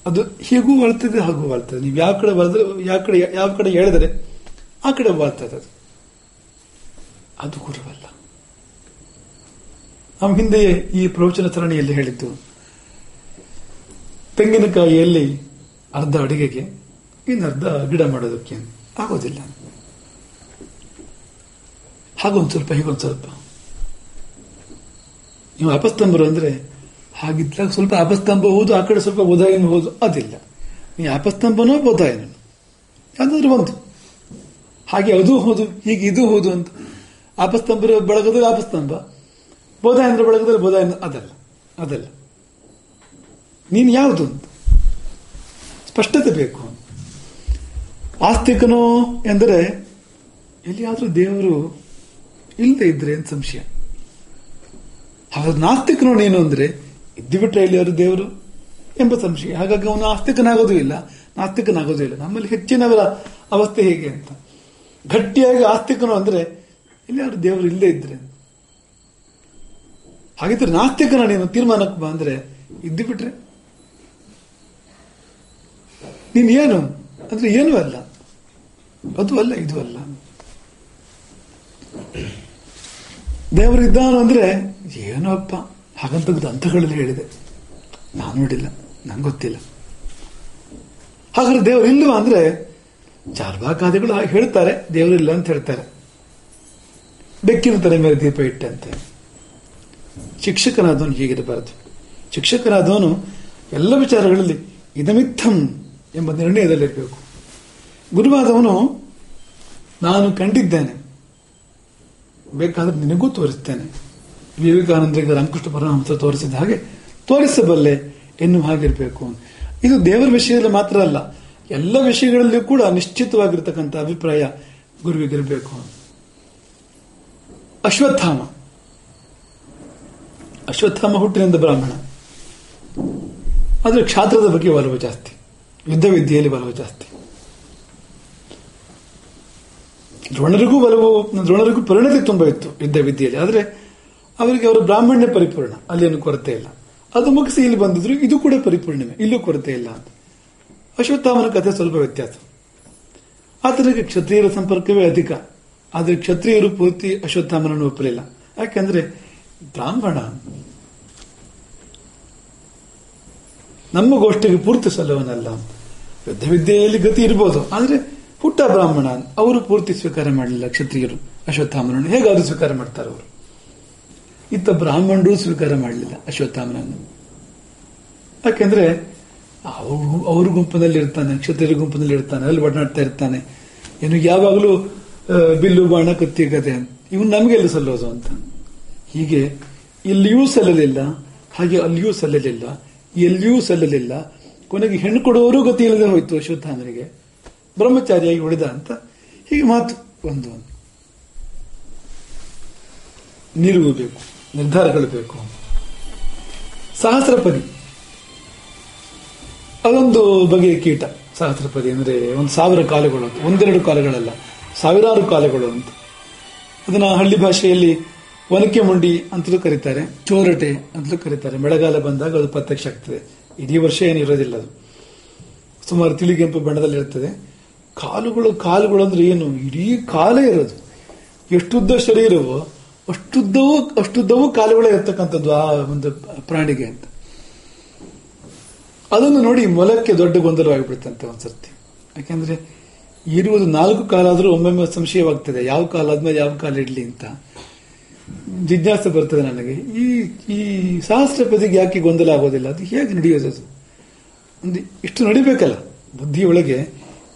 ಅದು ಹೀಗೂ ವಾಳ್ತದೆ, ಹಾಗೂ ವಾಳ್ತದೆ. ನೀವು ಯಾವ ಕಡೆ ಬರೆದ್ರೆ ಯಾವ ಕಡೆ ಯಾವ ಕಡೆ ಹೇಳಿದರೆ ಆ ಕಡೆ ವಾಳ್ತದೆ ಅದು. ಅದು ಗುರುವಲ್ಲ. ನಾವು ಹಿಂದೆಯೇ ಈ ಪ್ರವಚನ ಸರಣಿಯಲ್ಲಿ ಹೇಳಿದ್ದು. ತೆಂಗಿನಕಾಯಿಯಲ್ಲಿ ಅರ್ಧ ಅಡಿಗೆಗೆ ಇನ್ನರ್ಧ ಗಿಡ ಮಾಡೋದಕ್ಕೆ ಆಗೋದಿಲ್ಲ. ಹಾಗೊಂದು ಸ್ವಲ್ಪ, ಹೀಗೊಂದು ಸ್ವಲ್ಪ. ನೀವು ಅಪಸ್ತಂಭರು ಅಂದ್ರೆ ಹಾಗಿದ್ದಾಗ ಸ್ವಲ್ಪ ಅಪಸ್ತಂಭ ಹೋದು ಆ ಕಡೆ ಸ್ವಲ್ಪ ಬೋಧಾಯನ ಹೋದು ಅದಿಲ್ಲ. ನೀವು ಅಪಸ್ತಂಭನೋ ಬೋಧಾಯನ ಯಾವುದಾದ್ರೂ ಒಂದು. ಹಾಗೆ ಅದು ಹೌದು ಹೀಗೆ ಇದು ಹೌದು ಅಂತ. ಅಪಸ್ತಂಭರ ಬಳಗದಲ್ಲಿ ಅಪಸ್ತಂಭ. ಬೋಧಾಯನರ ಬಳಗದಲ್ಲಿ ಬೋಧಾಯನ ಅದಲ್ಲ. ಅದಲ್ಲ. ನೀನು ಯಾವುದು ಸ್ಪಷ್ಟತೆ ಬೇಕು. ಆಸ್ತಿಕನೋ ಎಂದರೆ ಎಲ್ಲಿಯಾದರೂ ದೇವರು ಇಲ್ಲದೆ ಇದ್ರೆ ಅಂತ ಸಂಶಯ? ಹಾಗಾದ್ರೆ ನಾಸ್ತಿಕನೋ ನೀನು ಅಂದ್ರೆ ಇದ್ದು ಬಿಟ್ರೆ ಎಲ್ಲಿಯಾದ್ರು ದೇವರು ಎಂಬ ಸಂಶಯ. ಹಾಗಾಗಿ ಅವನು ಆಸ್ತಿಕನಾಗೋದು ಇಲ್ಲ, ನಾಸ್ತಿಕನಾಗೋದು ಇಲ್ಲ. ನಮ್ಮಲ್ಲಿ ಹೆಚ್ಚಿನವರ ಅವಸ್ಥೆ ಹೇಗೆ ಅಂತ. ಗಟ್ಟಿಯಾಗಿ ಆಸ್ತಿಕನು ಅಂದ್ರೆ ಎಲ್ಲಿಯಾರು ದೇವರು ಇಲ್ಲದೆ ಇದ್ರೆ ಹಾಗಿದ್ರೆ ನಾಸ್ತಿಕನ ನೀನು ತೀರ್ಮಾನಕ್ಕೆ ಬಾ ಅಂದ್ರೆ ಇದ್ದು ಬಿಟ್ರೆ ನೀನ್ ಏನು? ಅಂದ್ರೆ ಏನೂ ಅಲ್ಲ. ಅದು ಅಲ್ಲ, ಇದು ಅಲ್ಲ. ದೇವರಿದ್ದಾನು ಅಂದ್ರೆ ಏನೋ ಅಪ್ಪ. ಹಾಗಂತ ಗ್ರಂಥಗಳಲ್ಲಿ ಹೇಳಿದೆ. ನಾನು ನೋಡಿಲ್ಲ, ನಂಗೆ ಗೊತ್ತಿಲ್ಲ. ಹಾಗಾದ್ರೆ ದೇವರು ಇಲ್ವಾ ಅಂದ್ರೆ ಚಾರ್ವಾಕಾದಿಗಳು ಹೇಳ್ತಾರೆ ದೇವರಿಲ್ಲ ಅಂತ ಹೇಳ್ತಾರೆ. ಬೆಕ್ಕಿನ ತಲೆ ಮೇಲೆ ದೀಪ ಇಟ್ಟಂತೆ. ಶಿಕ್ಷಕನಾದವನು ಹೀಗಿರಬಾರದು. ಶಿಕ್ಷಕನಾದವನು ಎಲ್ಲ ವಿಚಾರಗಳಲ್ಲಿ ಇದಮಿತ್ತಂ ಎಂಬ ನಿರ್ಣಯದಲ್ಲಿರಬೇಕು. ಗುರುವಾದವನು, ನಾನು ಕಂಡಿದ್ದೇನೆ. ಬೇಕಾದ್ರೆ ನಿನಗೂ ತೋರಿಸ್ತೇನೆ. ವಿವೇಕಾನಂದರಿಗೆ ರಾಮಕೃಷ್ಣ ಪರಮಹಂಸ ತೋರಿಸಿದ ಹಾಗೆ, ತೋರಿಸಬಲ್ಲೆ ಎನ್ನುವ ಹಾಗಿರಬೇಕು ಇದು ದೇವರ ವಿಷಯದಲ್ಲಿ ಮಾತ್ರ ಅಲ್ಲ, ಎಲ್ಲ ವಿಷಯಗಳಲ್ಲಿಯೂ ಕೂಡ ನಿಶ್ಚಿತವಾಗಿರ್ತಕ್ಕಂಥ ಅಭಿಪ್ರಾಯ ಗುರುವಿಗಿರಬೇಕು ಅಶ್ವತ್ಥಾಮ. ಅಶ್ವತ್ಥಾಮ ಹುಟ್ಟಿನಿಂದ ಬ್ರಾಹ್ಮಣ. ಆದರೆ ಕ್ಷಾತ್ರದ ಬಗ್ಗೆ ಒಲವು ಜಾಸ್ತಿ. ಯುದ್ಧ ವಿದ್ಯೆಯಲ್ಲಿ ಬಲವು ಜಾಸ್ತಿ. ದ್ರೋಣರಿಗೂ ಬಲವು, ದ್ರೋಣರಿಗೂ ಪರಿಣತಿ ತುಂಬಾ ಇತ್ತು ಯುದ್ಧ ವಿದ್ಯೆಯಲ್ಲಿ ಆದರೆ ಅವರಿಗೆ ಅವರ ಬ್ರಾಹ್ಮಣ್ಯ ಪರಿಪೂರ್ಣ ಅಲ್ಲಿ ಏನು ಕೊರತೆ ಇಲ್ಲ. ಅದು ಮುಗಿಸಿ ಇಲ್ಲಿ ಬಂದಿದ್ರು, ಇದು ಕೂಡ ಪರಿಪೂರ್ಣವೇ, ಇಲ್ಲೂ ಕೊರತೆ ಇಲ್ಲ ಅಂತ. ಅಶ್ವತ್ಥಾಮನ ಕಥೆ ಸ್ವಲ್ಪ ವ್ಯತ್ಯಾಸ. ಆತನಿಗೆ ಕ್ಷತ್ರಿಯರ ಸಂಪರ್ಕವೇ ಅಧಿಕ. ಆದರೆ ಕ್ಷತ್ರಿಯರು ಪೂರ್ತಿ ಅಶ್ವತ್ಥಾಮನನ್ನು ಒಪ್ಪಲಿಲ್ಲ. ಯಾಕೆಂದ್ರೆ ಬ್ರಾಹ್ಮಣ ನಮ್ಮ ಗೋಷ್ಠಿಗೆ ಪೂರ್ತಿ ಸಲ್ಲವನಲ್ಲ ಯುದ್ಧ ವಿದ್ಯೆಯಲ್ಲಿ ಗತಿ ಇರ್ಬೋದು. ಆದ್ರೆ ಪುಟ್ಟ ಬ್ರಾಹ್ಮಣ, ಅವರು ಪೂರ್ತಿ ಸ್ವೀಕಾರ ಮಾಡಲಿಲ್ಲ, ಕ್ಷತ್ರಿಯರು, ಅಶ್ವತ್ಥಾಮನನ್ನು. ಹೇಗಾದ್ರೂ ಸ್ವೀಕಾರ ಮಾಡ್ತಾರೆ ಅವರು. ಇತ್ತ ಬ್ರಾಹ್ಮಣರು ಸ್ವೀಕಾರ ಮಾಡಲಿಲ್ಲ ಅಶ್ವತ್ಥಾಮನನ್ನು. ಯಾಕೆಂದ್ರೆ ಅವರು ಅವ್ರ ಗುಂಪಿನಲ್ಲಿ ಇರ್ತಾನೆ, ಕ್ಷತ್ರಿಯರ ಗುಂಪಿನಲ್ಲಿ ಇರ್ತಾನೆ, ಅಲ್ಲಿ ಒಡನಾಡ್ತಾ ಇರ್ತಾನೆ. ಏನು ಯಾವಾಗಲೂ ಬಿಲ್ಲು, ಬಾಣ, ಕತ್ತಿ ಕತೆ ಇವನು ನಮಗೆ ಎಲ್ಲಿ ಸಲ್ಲೋದು ಅಂತ? ಹೀಗೆ ಇಲ್ಲಿಯೂ ಸಲ್ಲಲಿಲ್ಲ, ಹಾಗೆ ಅಲ್ಲಿಯೂ ಸಲ್ಲಲಿಲ್ಲ, ಎಲ್ಲಿಯೂ ಸಲ್ಲಲಿಲ್ಲ ಕೊನೆಗೆ ಹೆಣ್ಣು ಕೊಡುವವರು ಗತಿ ಇಲ್ಲದೆ ಹೋಯ್ತು ಅಶ್ವತ್ಥಾಮನಿಗೆ ಬ್ರಹ್ಮಚಾರಿಯಾಗಿ ಉಳಿದ ಅಂತ ಹೀಗೆ ಮಾತು ಒಂದು. ನಿಲುವು ಬೇಕು, ನಿರ್ಧಾರಗಳು ಬೇಕು. ಸಹಸ್ರಪದಿ. ಅದೊಂದು ಬಗೆಯ ಕೀಟ. ಸಹಸ್ರಪದಿ ಅಂದ್ರೆ ಒಂದು ಸಾವಿರ ಕಾಲುಗಳು ಅಂತ, ಒಂದೆರಡು ಕಾಲುಗಳಲ್ಲ, ಸಾವಿರಾರು ಕಾಲುಗಳು ಅಂತ. ಅದನ್ನ ಹಳ್ಳಿ ಭಾಷೆಯಲ್ಲಿ ಒನಕೆ ಮುಂಡಿ ಅಂತಲೂ ಕರೀತಾರೆ, ಚೋರಟೆ ಅಂತಲೂ ಕರೀತಾರೆ. ಮಳೆಗಾಲ ಬಂದಾಗ ಅದು ಪ್ರತ್ಯಕ್ಷ ಆಗ್ತದೆ. ಇಡೀ ವರ್ಷ ಏನು ಇರೋದಿಲ್ಲ ಅದು. ಸುಮಾರು ತಿಳಿಗೆಂಪು ಬಣ್ಣದಲ್ಲಿ ಇರ್ತದೆ. ಕಾಲುಗಳು ಕಾಲುಗಳು ಅಂದ್ರೆ ಏನು? ಇಡೀ ಕಾಲೇ ಇರೋದು. ಎಷ್ಟುದ್ದ ಶರೀರವೋ ಅಷ್ಟುದ್ದವೂ ಅಷ್ಟುದ್ದವೂ ಕಾಲುಗಳೇ ಇರ್ತಕ್ಕಂಥದ್ದು ಆ ಒಂದು ಪ್ರಾಣಿಗೆ ಅಂತ. ಅದನ್ನು ನೋಡಿ ಮೊಲಕ್ಕೆ ದೊಡ್ಡ ಗೊಂದಲವಾಗಿಬಿಡುತ್ತಂತೆ ಒಂದ್ಸರ್ತಿ. ಯಾಕೆಂದ್ರೆ ಇರುವುದು ನಾಲ್ಕು ಕಾಲಾದ್ರೂ ಒಮ್ಮೊಮ್ಮೆ ಸಂಶಯವಾಗ್ತದೆ. ಯಾವ ಕಾಲ ಆದ್ಮೇಲೆ ಯಾವ ಕಾಲ ಇಡ್ಲಿ ಅಂತ. ಜಿಜ್ಞಾಸೆ ಬರ್ತದೆ ನನಗೆ. ಈ ಈ ಸಹಸ್ರಪದಿಗೆ ಯಾಕೆ ಗೊಂದಲ ಆಗೋದಿಲ್ಲ? ಅದು ಹೇಗೆ ನಡೆಯೋದು ಅದು? ಒಂದು ಇಷ್ಟು ನಡಿಬೇಕಲ್ಲ? ಬುದ್ಧಿಯೊಳಗೆ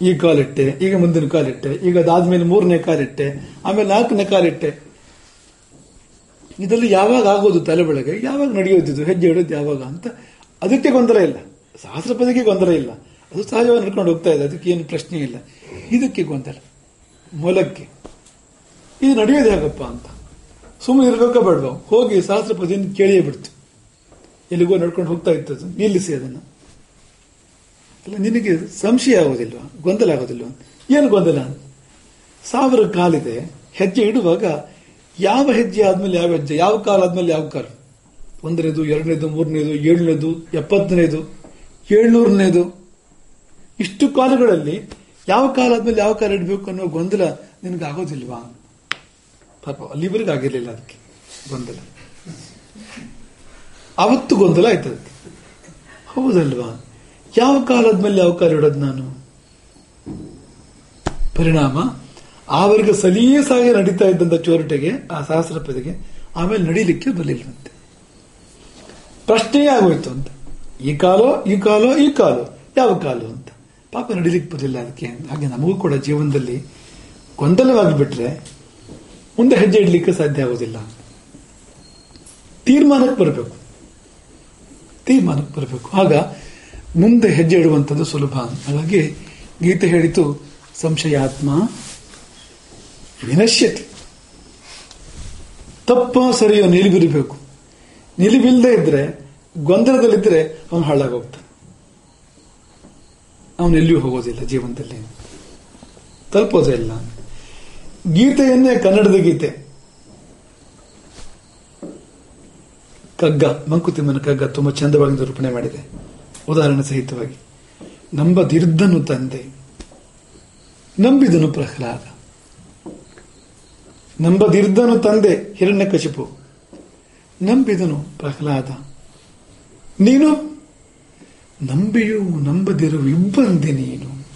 ಈ ಕಾಲಿಟ್ಟೆ, ಈಗ ಮುಂದಿನ ಕಾಲಿಟ್ಟೆ, ಈಗ ಅದಾದ್ಮೇಲೆ ಮೂರನೇ ಕಾಲಿಟ್ಟೆ, ಆಮೇಲೆ ನಾಲ್ಕನೇ ಕಾಲಿಟ್ಟೆ. ಇದರಲ್ಲಿ ಯಾವಾಗ ಆಗೋದು ತಲೆ ಒಳಗೆ? ಯಾವಾಗ ನಡೆಯೋದು ಇದು ಹೆಜ್ಜೆ ಇಡೋದು ಯಾವಾಗ ಅಂತ ಅದಕ್ಕೆ ಗೊಂದಲ ಇಲ್ಲ. ಸಹಸ್ರಪದಿಗೆ ಗೊಂದಲ ಇಲ್ಲ. ಅದು ಸಹಜವಾಗಿ ನಡ್ಕೊಂಡು ಹೋಗ್ತಾ ಇದೆ. ಅದಕ್ಕೆ ಏನು ಪ್ರಶ್ನೆ ಇಲ್ಲ. ಇದಕ್ಕೆ ಗೊಂದಲ. ಮೊಲಕ್ಕೆ. ಇದು ನಡೆಯೋದು ಹೇಗಪ್ಪ ಅಂತ? ಸುಮ್ಮನೆ ಇರ್ಬೇಕಾ ಹೋಗಿ ಸಹಸ್ರಪದಿಯನ್ನು ಕೇಳಿಯೇ ಬಿಡ್ತು. ಎಲ್ಲಿಗೋ ನಡ್ಕೊಂಡು ಹೋಗ್ತಾ ಇತ್ತು ಅದು. ನಿಲ್ಲಿಸಿ ಅದನ್ನು. ಅಲ್ಲ, ನಿನಗೆ ಸಂಶಯ ಆಗೋದಿಲ್ವಾ? ಗೊಂದಲ ಆಗೋದಿಲ್ವಾ? ಏನು ಗೊಂದಲ? ಸಾವಿರ ಕಾಲಿದೆ. ಹೆಜ್ಜೆ ಇಡುವಾಗ ಯಾವ ಹೆಜ್ಜೆ ಆದ್ಮೇಲೆ ಯಾವ ಹೆಜ್ಜೆ? ಯಾವ ಕಾಲ ಆದ್ಮೇಲೆ ಯಾವ ಕಾಲ? ಒಂದನೇದು, ಎರಡನೇದು, ಮೂರನೇದು, ಏಳನೇದು, ಎಪ್ಪತ್ತನೇದು, ಏಳ್ನೂರನೇದು. ಇಷ್ಟು ಕಾಲಗಳಲ್ಲಿ ಯಾವ ಕಾಲ ಆದ್ಮೇಲೆ ಯಾವ ಕಾಲ ಇಡಬೇಕು ಅನ್ನೋ ಗೊಂದಲ ನಿನಗೆ ಆಗೋದಿಲ್ವಾ ಪಾಪ, ಅಲ್ಲಿವರೆಗೂ ಆಗಿರಲಿಲ್ಲ ಅದಕ್ಕೆ ಗೊಂದಲ. ಅವತ್ತು ಗೊಂದಲ ಆಯ್ತು ಅದಕ್ಕೆ. ಹೌದಲ್ವಾ? ಯಾವ ಕಾಲದ್ಮೇಲೆ ಯಾವ ಕಾಲ ಇಡೋದು ನಾನು? ಪರಿಣಾಮ? ಆವರೆಗೆ ಸಲೀಸಾಗಿ ನಡೀತಾ ಇದ್ದಂತ ಚೋರಟೆಗೆ, ಆ ಸಹಸ್ರಪದಿಗೆ ಆಮೇಲೆ ನಡೀಲಿಕ್ಕೆ ಬರಲಿಲ್ಲಂತೆ. ಪ್ರಶ್ನೆಯೇ ಆಗೋಯ್ತು ಅಂತ. ಈ ಕಾಲೋ ಈ ಕಾಲೋ ಈ ಕಾಲೋ, ಯಾವ ಕಾಲು ಅಂತ. ಪಾಪ ನಡೀಲಿಕ್ಕೆ ಬರಲಿಲ್ಲ ಅದಕ್ಕೆ. ಹಾಗೆ ನಮಗೂ ಕೂಡ ಜೀವನದಲ್ಲಿ ಗೊಂದಲವಾಗಿ ಬಿಟ್ರೆ ಮುಂದೆ ಹೆಜ್ಜೆ ಇಡ್ಲಿಕ್ಕೆ ಸಾಧ್ಯ ಆಗೋದಿಲ್ಲ. ತೀರ್ಮಾನಕ್ಕೆ ಬರಬೇಕು. ತೀರ್ಮಾನಕ್ಕೆ ಬರಬೇಕು. ಆಗ ಮುಂದೆ ಹೆಜ್ಜೆ ಇಡುವಂಥದ್ದು ಸುಲಭ ಹಾಗಾಗಿ ಗೀತೆ ಹೇಳಿತು, ಸಂಶಯಾತ್ಮ ವಿನಶ್ಯತಿ. ತಪ್ಪ ಸರಿಯೋ ನಿಲುಬಿರಬೇಕು ನಿಲುಬಿಲ್ಲದೆ ಇದ್ರೆ ಗೊಂದಲದಲ್ಲಿದ್ದರೆ ಅವನು ಹಾಳಾಗೋಗ್ತಾನೆ. ಅವನು ಎಲ್ಲಿಯೂ ಹೋಗೋದಿಲ್ಲ ಜೀವನದಲ್ಲಿ. ತಲುಪೋದೇ ಇಲ್ಲ. ಗೀತೆಯನ್ನೇ ಕನ್ನಡದ ಗೀತೆ. ಕಗ್ಗ, ಮಂಕುತಿಮ್ಮನ ಕಗ್ಗ ತುಂಬಾ ಚಂದವಾಗಿ ನಿರೂಪಣೆ ಮಾಡಿದೆ. ಉದಾಹರಣೆ ಸಹಿತವಾಗಿ. ನಂಬದಿರ್ದನು ತಂದೆ. ನಂಬಿದನು ಪ್ರಹ್ಲಾದ. ನಂಬದಿರ್ದನು ತಂದೆ, ಹಿರಣ್ಯಕಶಿಪು. ನಂಬಿದನು ಪ್ರಹ್ಲಾದ. ನೀನು? ನಂಬಿಯೂ ನಂಬದಿರು ಇಬ್ಬಂದಿ ನೀನು.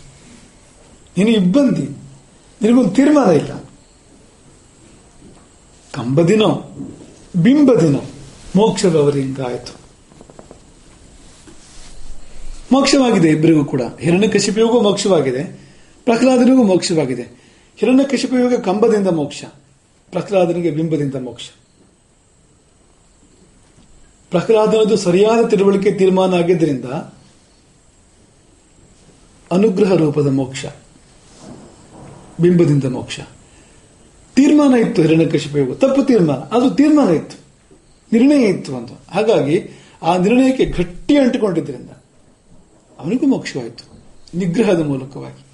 ನೀನು ಇಬ್ಬಂದಿ. ನಿನಗೊಂದು ತೀರ್ಮಾನ ಇಲ್ಲ. ಕಂಬದಿನೋ, ಬಿಂಬದಿನೋ ಮೋಕ್ಷದವರಿಂಗಾಯಿತು ಮೋಕ್ಷವಾಗಿದೆ ಇಬ್ಬರಿಗೂ ಕೂಡ. ಹಿರಣ್ಯಕಶಿಪಿಗೂ ಮೋಕ್ಷವಾಗಿದೆ. ಪ್ರಹ್ಲಾದನಿಗೂ ಮೋಕ್ಷವಾಗಿದೆ. ಹಿರಣ್ಯಕಶಿಪಿಗೆ ಕಂಬದಿಂದ ಮೋಕ್ಷ. ಪ್ರಹ್ಲಾದನಿಗೆ ಬಿಂಬದಿಂದ ಮೋಕ್ಷ. ಪ್ರಹ್ಲಾದನದು ಸರಿಯಾದ ತಿಳುವಳಿಕೆ ತೀರ್ಮಾನ ಆಗಿದ್ದರಿಂದ ಅನುಗ್ರಹ ರೂಪದ ಮೋಕ್ಷ. ಬಿಂಬದಿಂದ ಮೋಕ್ಷ. ತೀರ್ಮಾನ ಇತ್ತು ಹಿರಣ್ಯಕಶಿಪಿಗೂ ತಪ್ಪು ತೀರ್ಮಾನ. ಅದು ತೀರ್ಮಾನ ಇತ್ತು. ನಿರ್ಣಯ ಇತ್ತು ಅಂತ. ಹಾಗಾಗಿ ಆ ನಿರ್ಣಯಕ್ಕೆ ಗಟ್ಟಿ ಅಂಟಿಕೊಂಡಿದ್ದರಿಂದ ಅವನಿಗೂ ಮೋಕ್ಷವಾಯಿತು. ನಿಗ್ರಹದ ಮೂಲಕವಾಗಿ.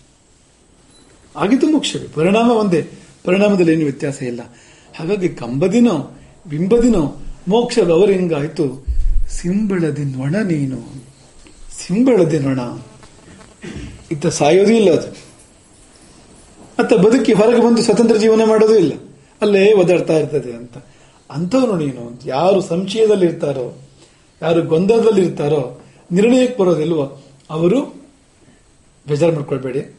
ಆಗಿದ್ದು ಮೋಕ್ಷವೇ. ಪರಿಣಾಮ ಒಂದೇ. ಪರಿಣಾಮದಲ್ಲಿ ಏನು ವ್ಯತ್ಯಾಸ ಇಲ್ಲ. ಹಾಗಾಗಿ ಕಂಬದಿನೋ, ಬಿಂಬದಿನೋ ಹೆಂಗಾಯ್ತು? ಸಿಂಬಳದಿ ನೊಣ ನೀನು. ಸಿಂಬಳದಿ ನೊಣ. ಇತ್ತ ಸಾಯೋದೂ ಇಲ್ಲ ಅದು. ಮತ್ತೆ ಬದುಕಿ ಹೊರಗೆ ಬಂದು ಸ್ವತಂತ್ರ ಜೀವನ ಮಾಡೋದೂ ಇಲ್ಲ. ಅಲ್ಲೇ ಒದಾಡ್ತಾ ಇರ್ತದೆ ಅಂತ. ಅಂಥವ್ರು ನೀನು. ಯಾರು ಸಂಶಯದಲ್ಲಿ ಇರ್ತಾರೋ, ಯಾರು ಗೊಂದಲದಲ್ಲಿ ಇರ್ತಾರೋ, ನಿರ್ಣಯಕ್ಕೆ ಬರೋದಿಲ್ವೋ, ಅವರು ಬೇಜಾರು ಮಾಡ್ಕೊಳ್ಬೇಡಿ.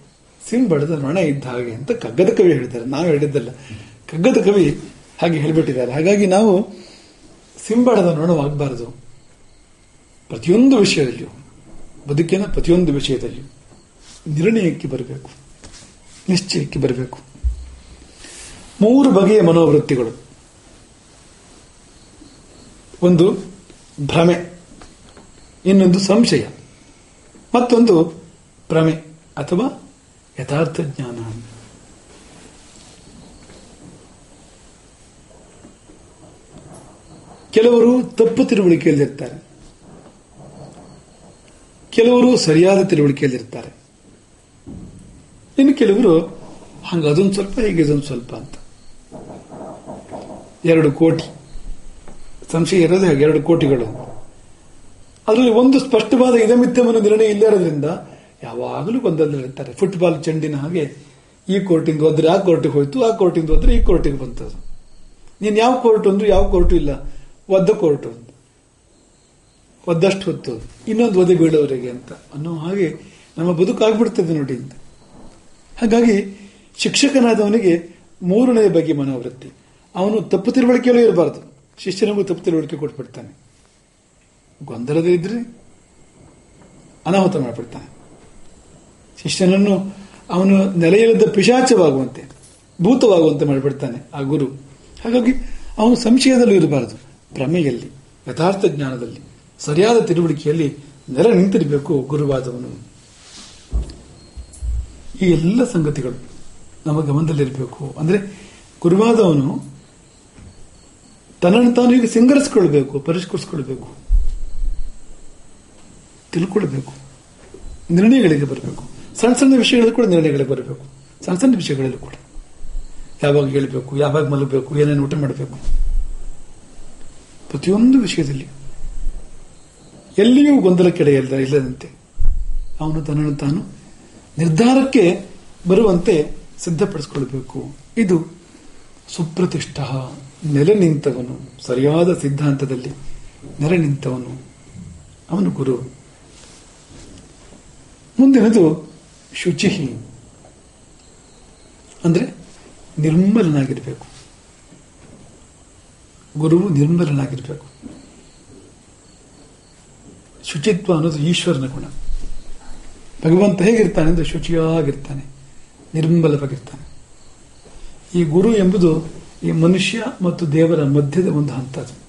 ಸಿಂಬಳದ ನೊಣ ಇದ್ದ ಹಾಗೆ ಅಂತ ಕಗ್ಗದ ಕವಿ ಹೇಳಿದ್ದಾರೆ. ನಾವು ಹೇಳಿದ್ದಲ್ಲ. ಕಗ್ಗದ ಕವಿ ಹಾಗೆ ಹೇಳಿಬಿಟ್ಟಿದ್ದಾರೆ. ಹಾಗಾಗಿ ನಾವು ಸಿಂಬಡದ ನೊಣವಾಗಬಾರದು ಪ್ರತಿಯೊಂದು ವಿಷಯದಲ್ಲಿಯೂ, ಬದುಕಿನ ಪ್ರತಿಯೊಂದು ವಿಷಯದಲ್ಲಿಯೂ ನಿರ್ಣಯಕ್ಕೆ ಬರಬೇಕು. ನಿಶ್ಚಯಕ್ಕೆ ಬರಬೇಕು. ಮೂರು ಬಗೆಯ ಮನೋವೃತ್ತಿಗಳು. ಒಂದು ಭ್ರಮೆ, ಇನ್ನೊಂದು ಸಂಶಯ, ಮತ್ತೊಂದು ಭ್ರಮೆ ಅಥವಾ ಯಥಾರ್ಥ ಜ್ಞಾನ. ಕೆಲವರು ತಪ್ಪು ತಿಳುವಳಿಕೆಯಲ್ಲಿರ್ತಾರೆ. ಕೆಲವರು ಸರಿಯಾದ ತಿಳುವಳಿಕೆಯಲ್ಲಿರ್ತಾರೆ. ಇನ್ನು ಕೆಲವರು ಹಂಗೆ ಅದೊಂದು ಸ್ವಲ್ಪ, ಹೀಗೆ ಇದೊಂದು ಸ್ವಲ್ಪ ಅಂತ. ಎರಡು ಕೋಟಿ. ಸಂಶಯ ಇರೋದೇ ಹಾಗೆ, ಎರಡು ಕೋಟಿಗಳು. ಅದರಲ್ಲಿ ಒಂದು ಸ್ಪಷ್ಟವಾದ ಇದಮಿತ್ತಮನ ನಿರ್ಣಯ ಇಲ್ಲೇ ಇರೋದ್ರಿಂದ ಯಾವಾಗಲೂ ಬಂದಲ್ಲಿರ್ತಾರೆ ಫುಟ್ಬಾಲ್ ಚೆಂಡಿನ ಹಾಗೆ ಈ ಕೋರ್ಟಿಂದ ಹೋದ್ರೆ ಆ ಕೋರ್ಟಿಗೆ ಹೋಯ್ತು, ಆ ಕೋರ್ಟಿಂದ ಹೋದ್ರೆ ಈ ಕೋರ್ಟಿಗೆ ಬಂತದು. ನೀನು ಯಾವ ಕೋರ್ಟ್ ಅಂದ್ರೆ ಯಾವ ಕೋರ್ಟು ಇಲ್ಲ. ಒದ್ದ ಕೋರ್ಟ್ ಒಂದು. ಒದ್ದಷ್ಟು ಹೊತ್ತು. ಇನ್ನೊಂದು ಒದೆ ಬೀಳೋರಿಗೆ ಅಂತ ಅನ್ನೋ ಹಾಗೆ ನಮ್ಮ ಬದುಕಾಗ್ಬಿಡ್ತದೆ ನೋಡಿ ಅಂತ. ಹಾಗಾಗಿ ಶಿಕ್ಷಕನಾದವನಿಗೆ ಮೂರನೇ ಬಗ್ಗೆ ಮನೋವೃತ್ತಿ. ಅವನು ತಪ್ಪು ತಿಳುವಳಿಕೆಯಲ್ಲೂ ಇರಬಾರದು. ಶಿಷ್ಯನಿಗೂ ತಪ್ಪು ತಿಳುವಳಿಕೆ ಕೊಟ್ಬಿಡ್ತಾನೆ. ಗೊಂದಲದಲ್ಲಿದ್ರೆ ಅನಾಹುತ ಮಾಡಿಬಿಡ್ತಾನೆ. ಶಿಷ್ಯನನ್ನು ಅವನು ನೆಲೆಯಿಲ್ಲದ ಪಿಶಾಚವಾಗುವಂತೆ, ಭೂತವಾಗುವಂತೆ ಮಾಡಿಬಿಡ್ತಾನೆ ಆ ಗುರು. ಹಾಗಾಗಿ ಅವನು ಸಂಶಯದಲ್ಲೂ ಇರಬಾರದು. ಭ್ರಮೆಯಲ್ಲಿ, ಯಥಾರ್ಥ ಜ್ಞಾನದಲ್ಲಿ, ಸರಿಯಾದ ತಿಳುವಳಿಕೆಯಲ್ಲಿ ನೆಲೆ ನಿಂತಿರಬೇಕು ಗುರುವಾದವನು. ಈ ಎಲ್ಲ ಸಂಗತಿಗಳು ನಮ್ಮ ಗಮನದಲ್ಲಿರಬೇಕು. ಅಂದ್ರೆ ಗುರುವಾದವನು ತನ್ನನ್ನು ತಾನು ಈಗ ಸಿಂಗರಿಸ್ಕೊಳ್ಬೇಕು, ಪರಿಷ್ಕರಿಸ್ಕೊಳ್ಬೇಕು, ತಿಳ್ಕೊಳ್ಬೇಕು, ನಿರ್ಣಯಗಳಿಗೆ ಬರಬೇಕು. ಸಣ್ಣ ಸಣ್ಣ ವಿಷಯಗಳಲ್ಲಿ ಕೂಡ ನಿರ್ಣಯಗಳಿಗೆ ಬರಬೇಕು. ಸಣ್ಣ ಸಣ್ಣ ವಿಷಯಗಳಲ್ಲೂ ಕೂಡ. ಯಾವಾಗ ಹೇಳಬೇಕು, ಯಾವಾಗ ಮಲಗಬೇಕು, ಏನೇನು ಊಟ ಮಾಡಬೇಕು. ಪ್ರತಿಯೊಂದು ವಿಷಯದಲ್ಲಿ ಎಲ್ಲಿಯೂ ಗೊಂದಲ ಇಲ್ಲ ಇಲ್ಲದಂತೆ ಅವನು ತನ್ನನ್ನು ತಾನು ನಿರ್ಧಾರಕ್ಕೆ ಬರುವಂತೆ ಸಿದ್ಧಪಡಿಸಿಕೊಳ್ಬೇಕು ಇದು ಸುಪ್ರತಿಷ್ಠ. ನೆಲೆ ನಿಂತವನು, ಸರಿಯಾದ ಸಿದ್ಧಾಂತದಲ್ಲಿ ನೆಲೆ ನಿಂತವನು. ಅವನು ಗುರು. ಮುಂದಿನದು ಶುಚಿಹಿ. ಅಂದ್ರೆ ನಿರ್ಮಲನಾಗಿರಬೇಕು. ಗುರುವು ನಿರ್ಮಲನಾಗಿರಬೇಕು. ಶುಚಿತ್ವ ಅನ್ನೋದು ಈಶ್ವರನ ಗುಣ. ಭಗವಂತ ಹೇಗಿರ್ತಾನೆ ಅಂದ್ರೆ ಶುಚಿಯಾಗಿರ್ತಾನೆ, ನಿರ್ಮಲವಾಗಿರ್ತಾನೆ. ಈ ಗುರು ಎಂಬುದು ಈ ಮನುಷ್ಯ ಮತ್ತು ದೇವರ ಮಧ್ಯದ ಒಂದು ಹಂತ ಅದು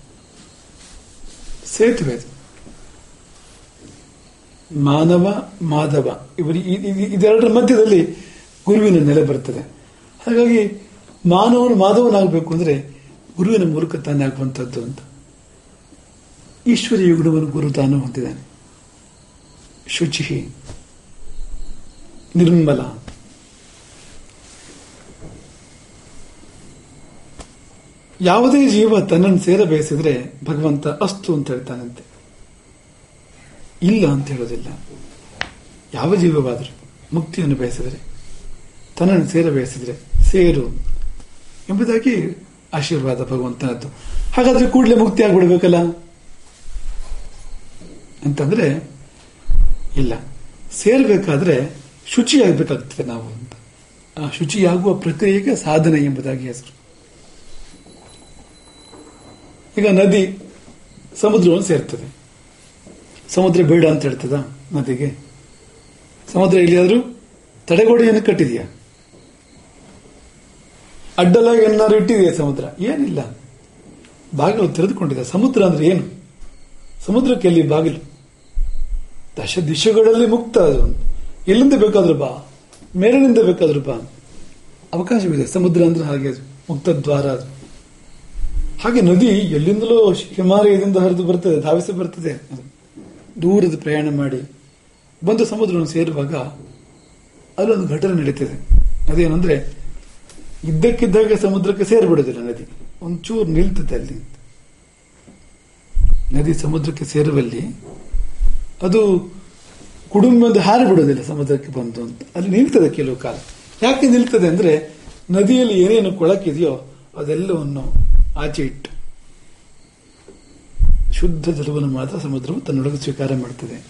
ಸೇತುವೆ ಅದು. ಮಾನವ ಮಾಧವ ಇವರು ಇದೆರಡರ ಮಧ್ಯದಲ್ಲಿ ಗುರುವಿನ ನೆಲೆ ಬರ್ತದೆ. ಹಾಗಾಗಿ ಮಾನವನು ಮಾಧವನಾಗಬೇಕು ಅಂದ್ರೆ ಗುರುವಿನ ಮೂಲಕ ತಾನೇ ಆಗುವಂಥದ್ದು ಅಂತ. ಈಶ್ವರಿಯ ಗುಣವನ್ನು ಗುರು ತಾನು ಹೊಂದಿದ್ದಾನೆ. ಶುಚಿ. ನಿರ್ಮಲ. ಯಾವುದೇ ಜೀವ ತನ್ನನ್ನು ಸೇರ ಬಯಸಿದ್ರೆ ಭಗವಂತ ಅಸ್ತು ಅಂತ ಹೇಳ್ತಾನಂತೆ. ಇಲ್ಲ ಅಂತ ಹೇಳೋದಿಲ್ಲ. ಯಾವ ಜೀವವಾದರೂ ಮುಕ್ತಿಯನ್ನು ಬಯಸಿದರೆ ತನ್ನನ್ನು ಸೇರ ಬಯಸಿದ್ರೆ ಸೇರು ಎಂಬುದಾಗಿ ಆಶೀರ್ವಾದ ಭಗವಂತನದ್ದು. ಹಾಗಾದ್ರೆ ಕೂಡಲೇ ಮುಕ್ತಿ ಆಗಿಬಿಡ್ಬೇಕಲ್ಲ? ಅಂತಂದ್ರೆ, ಇಲ್ಲ. ಸೇರ್ಬೇಕಾದ್ರೆ ಶುಚಿಯಾಗಬೇಕಾಗ್ತದೆ ನಾವು ಅಂತ. ಆ ಶುಚಿಯಾಗುವ ಪ್ರಕ್ರಿಯೆಗೆ ಸಾಧನೆ ಎಂಬುದಾಗಿ ಹೆಸರು. ಈಗ ನದಿ ಸಮುದ್ರವನ್ನು ಸೇರ್ತದೆ. ಸಮುದ್ರ ಬೇಡ ಅಂತ ಹೇಳ್ತದ ನದಿಗೆ. ಸಮುದ್ರ ಎಲ್ಲಿಯಾದರೂ ತಡೆಗೋಡೆಯನ್ನು ಕಟ್ಟಿದೆಯಾ? ಅಡ್ಡಲಾಗಿ ಏನಾದ್ರು ಇಟ್ಟಿದೆಯಾ ಸಮುದ್ರ? ಏನಿಲ್ಲ. ಬಾಗಿಲು ತೆರೆದುಕೊಂಡಿದೆ ಸಮುದ್ರ ಅಂದ್ರೆ ಏನು? ಸಮುದ್ರಕ್ಕೆ ಎಲ್ಲಿ ಬಾಗಿಲು? ದಶ ದಿಶೆಗಳಲ್ಲಿ ಮುಕ್ತ ಅದು. ಎಲ್ಲಿಂದ ಬೇಕಾದ್ರೂ ಬಾ. ಮೇಲಿನಿಂದ ಬೇಕಾದ್ರೂ ಬಾ. ಅವಕಾಶವಿದೆ. ಸಮುದ್ರ ಅಂದ್ರೆ ಹಾಗೆ, ಮುಕ್ತ ದ್ವಾರ ಹಾಗೆ ನದಿ ಎಲ್ಲಿಂದಲೋ ಹಿಮಾಲಯದಿಂದ ಹರಿದು ಬರ್ತದೆ, ಧಾವಿಸಿ ಬರ್ತದೆ. ದೂರದ ಪ್ರಯಾಣ ಮಾಡಿ ಬಂದು ಸಮುದ್ರವನ್ನು ಸೇರುವಾಗ ಅಲ್ಲೊಂದು ಘಟನೆ ನಡೀತದೆ. ಅದೇನಂದ್ರೆ, ಇದ್ದಕ್ಕಿದ್ದಾಗ ಸಮುದ್ರಕ್ಕೆ ಸೇರಿಬಿಡೋದಿಲ್ಲ ನದಿ. ಒಂಚೂರು ನಿಲ್ತದೆ ಅಲ್ಲಿ. ನದಿ ಸಮುದ್ರಕ್ಕೆ ಸೇರುವಲ್ಲಿ ಅದು ಕುಡುಂಬ ಹಾರಿ ಬಿಡೋದಿಲ್ಲ ಸಮುದ್ರಕ್ಕೆ ಬಂತು ಅಂತ. ಅಲ್ಲಿ ನಿಲ್ತದೆ ಕೆಲವು ಕಾಲ. ಯಾಕೆ ನಿಲ್ತದೆ ಅಂದ್ರೆ ನದಿಯಲ್ಲಿ ಏನೇನು ಕೊಳಕಿದೆಯೋ ಅದೆಲ್ಲವನ್ನು ಆಚೆ ಇಟ್ಟು ಶುದ್ಧ ಜಲವನ್ನು ಮಾತ್ರ ಸಮುದ್ರವು ತನ್ನೊಳಗೆ ಸ್ವೀಕಾರ ಮಾಡ್ತದೆ.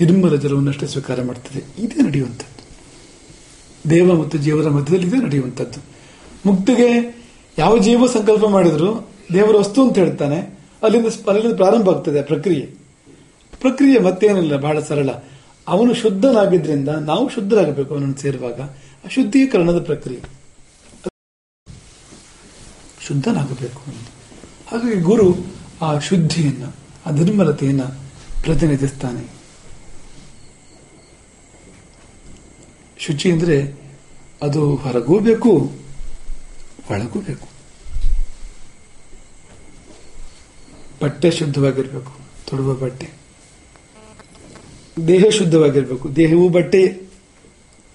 ನಿರ್ಮಲ ಜಲವನ್ನಷ್ಟೇ ಸ್ವೀಕಾರ ಮಾಡ್ತದೆ. ಇದೇ ನಡೆಯುವಂಥದ್ದು. ದೇವ ಮತ್ತು ಜೀವರ ಮಧ್ಯದಲ್ಲಿ ಇದೇ ನಡೆಯುವಂಥದ್ದು. ಮುಕ್ತಿಗೆ ಯಾವ ಜೀವ ಸಂಕಲ್ಪ ಮಾಡಿದ್ರು ದೇವರ ವಸ್ತು ಅಂತ ಹೇಳ್ತಾನೆ. ಅಲ್ಲಿಂದ ಅಲ್ಲಿಂದ ಪ್ರಾರಂಭ ಆಗ್ತದೆ ಆ ಪ್ರಕ್ರಿಯೆ. ಪ್ರಕ್ರಿಯೆ ಮತ್ತೇನಿಲ್ಲ ಬಹಳ ಸರಳ. ಅವನು ಶುದ್ಧನಾಗಿದ್ರಿಂದ ನಾವು ಶುದ್ಧರಾಗಬೇಕು ಅವನನ್ನು ಸೇರುವಾಗ. ಶುದ್ಧೀಕರಣದ ಪ್ರಕ್ರಿಯೆ. ಶುದ್ಧನಾಗಬೇಕು. ಅಂತ ಹಾಗಾಗಿ ಗುರು ಆ ಶುದ್ಧಿಯನ್ನು, ಆ ನಿರ್ಮಲತೆಯನ್ನು ಪ್ರತಿನಿಧಿಸ್ತಾನೆ. ಶುಚಿ ಅಂದರೆ ಅದು ಹೊರಗೂ ಬೇಕು ಒಳಗೂ ಬೇಕು ಬಟ್ಟೆ ಶುದ್ಧವಾಗಿರಬೇಕು, ತೊಡುವ ಬಟ್ಟೆ. ದೇಹ ಶುದ್ಧವಾಗಿರ್ಬೇಕು. ದೇಹವು ಬಟ್ಟೆ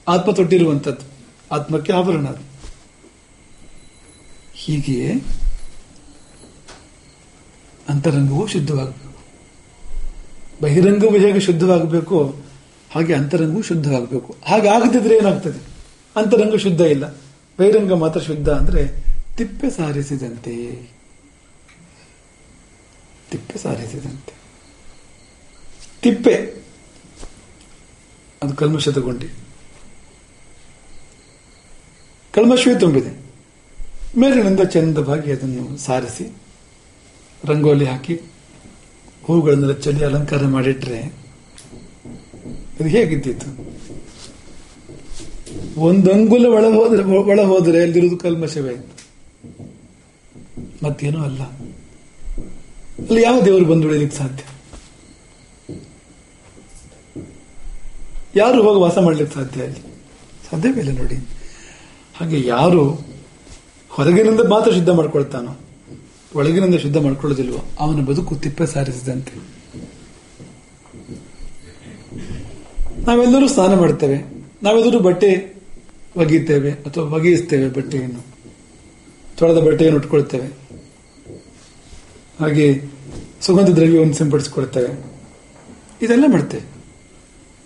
ಆತ್ಮ ತೊಟ್ಟಿರುವಂಥದ್ದು ಆತ್ಮಕ್ಕೆ ಆಭರಣ ಅದು. ಹೀಗೆಯೇ ಅಂತರಂಗವು ಶುದ್ಧವಾಗಬೇಕು. ಬಹಿರಂಗವು ಹೇಗೆ ಶುದ್ಧವಾಗಬೇಕು ಹಾಗೆ ಅಂತರಂಗವು ಶುದ್ಧವಾಗಬೇಕು. ಹಾಗೆ ಆಗದಿದ್ರೆ ಏನಾಗ್ತದೆ? ಅಂತರಂಗ ಶುದ್ಧ ಇಲ್ಲ. ಬಹಿರಂಗ ಮಾತ್ರ ಶುದ್ಧ ಅಂದ್ರೆ ತಿಪ್ಪೆ ಸಾರಿಸಿದಂತೆ. ತಿಪ್ಪೆ ಸಾರಿಸಿದಂತೆ. ತಿಪ್ಪೆ ಅದು ಕಲ್ಮಶತಗೊಂಡಿ ಕಲ್ಮಶವೇ ತುಂಬಿದೆ. ಮೇಲಿನಿಂದ ಚಂದವಾಗಿ ಅದನ್ನು ಸಾರಿಸಿ, ರಂಗೋಲಿ ಹಾಕಿ, ಹೂಗಳನ್ನೆಲ್ಲ ಚೆಲ್ಲಿ ಅಲಂಕಾರ ಮಾಡಿಟ್ರೆ ಅದು ಹೇಗಿದ್ದಿತ್ತು ಒಂದಂಗುಲ ಒಳ ಹೋದ್ರೆ ಒಳ ಹೋದ್ರೆ ಅಲ್ಲಿರುವುದು ಕಲ್ಮಶವೇ ಆಯ್ತು ಮತ್ತೇನೂ ಅಲ್ಲ. ಅಲ್ಲಿ ಯಾವ ದೇವರು ಬಂದು ಉಳಿಲಿಕ್ಕೆ ಸಾಧ್ಯ? ಯಾರು ಹೋಗಿ ವಾಸ ಮಾಡಲಿಕ್ಕೆ ಸಾಧ್ಯ ಅಲ್ಲಿ? ಸಾಧ್ಯವಿಲ್ಲ ನೋಡಿ. ಹಾಗೆ ಯಾರು ಹೊರಗಿನಿಂದ ಮಾತ್ರ ಶುದ್ಧ ಮಾಡ್ಕೊಳ್ತಾನೋ, ಒಳಗಿನಿಂದ ಶುದ್ಧ ಮಾಡ್ಕೊಳ್ಳೋದಿಲ್ವೋ, ಅವನ ಬದುಕು ತಿಪ್ಪೆ ಸಾರಿಸಿದಂತೆ. ನಾವೆಲ್ಲರೂ ಸ್ನಾನ ಮಾಡ್ತೇವೆ. ನಾವೆಲ್ಲರೂ ಬಟ್ಟೆ ಒಗೀತೇವೆ ಅಥವಾ ಒಗೆಯಿಸ್ತೇವೆ ಬಟ್ಟೆಯನ್ನು. ತೊಳೆದ ಬಟ್ಟೆಯನ್ನು ಉಟ್ಕೊಳ್ತೇವೆ. ಹಾಗೆ ಸುಗಂಧ ದ್ರವ್ಯವನ್ನು ಸಿಂಪಡಿಸಿಕೊಳ್ತೇವೆ. ಇದೆಲ್ಲ ಮಾಡ್ತೇವೆ.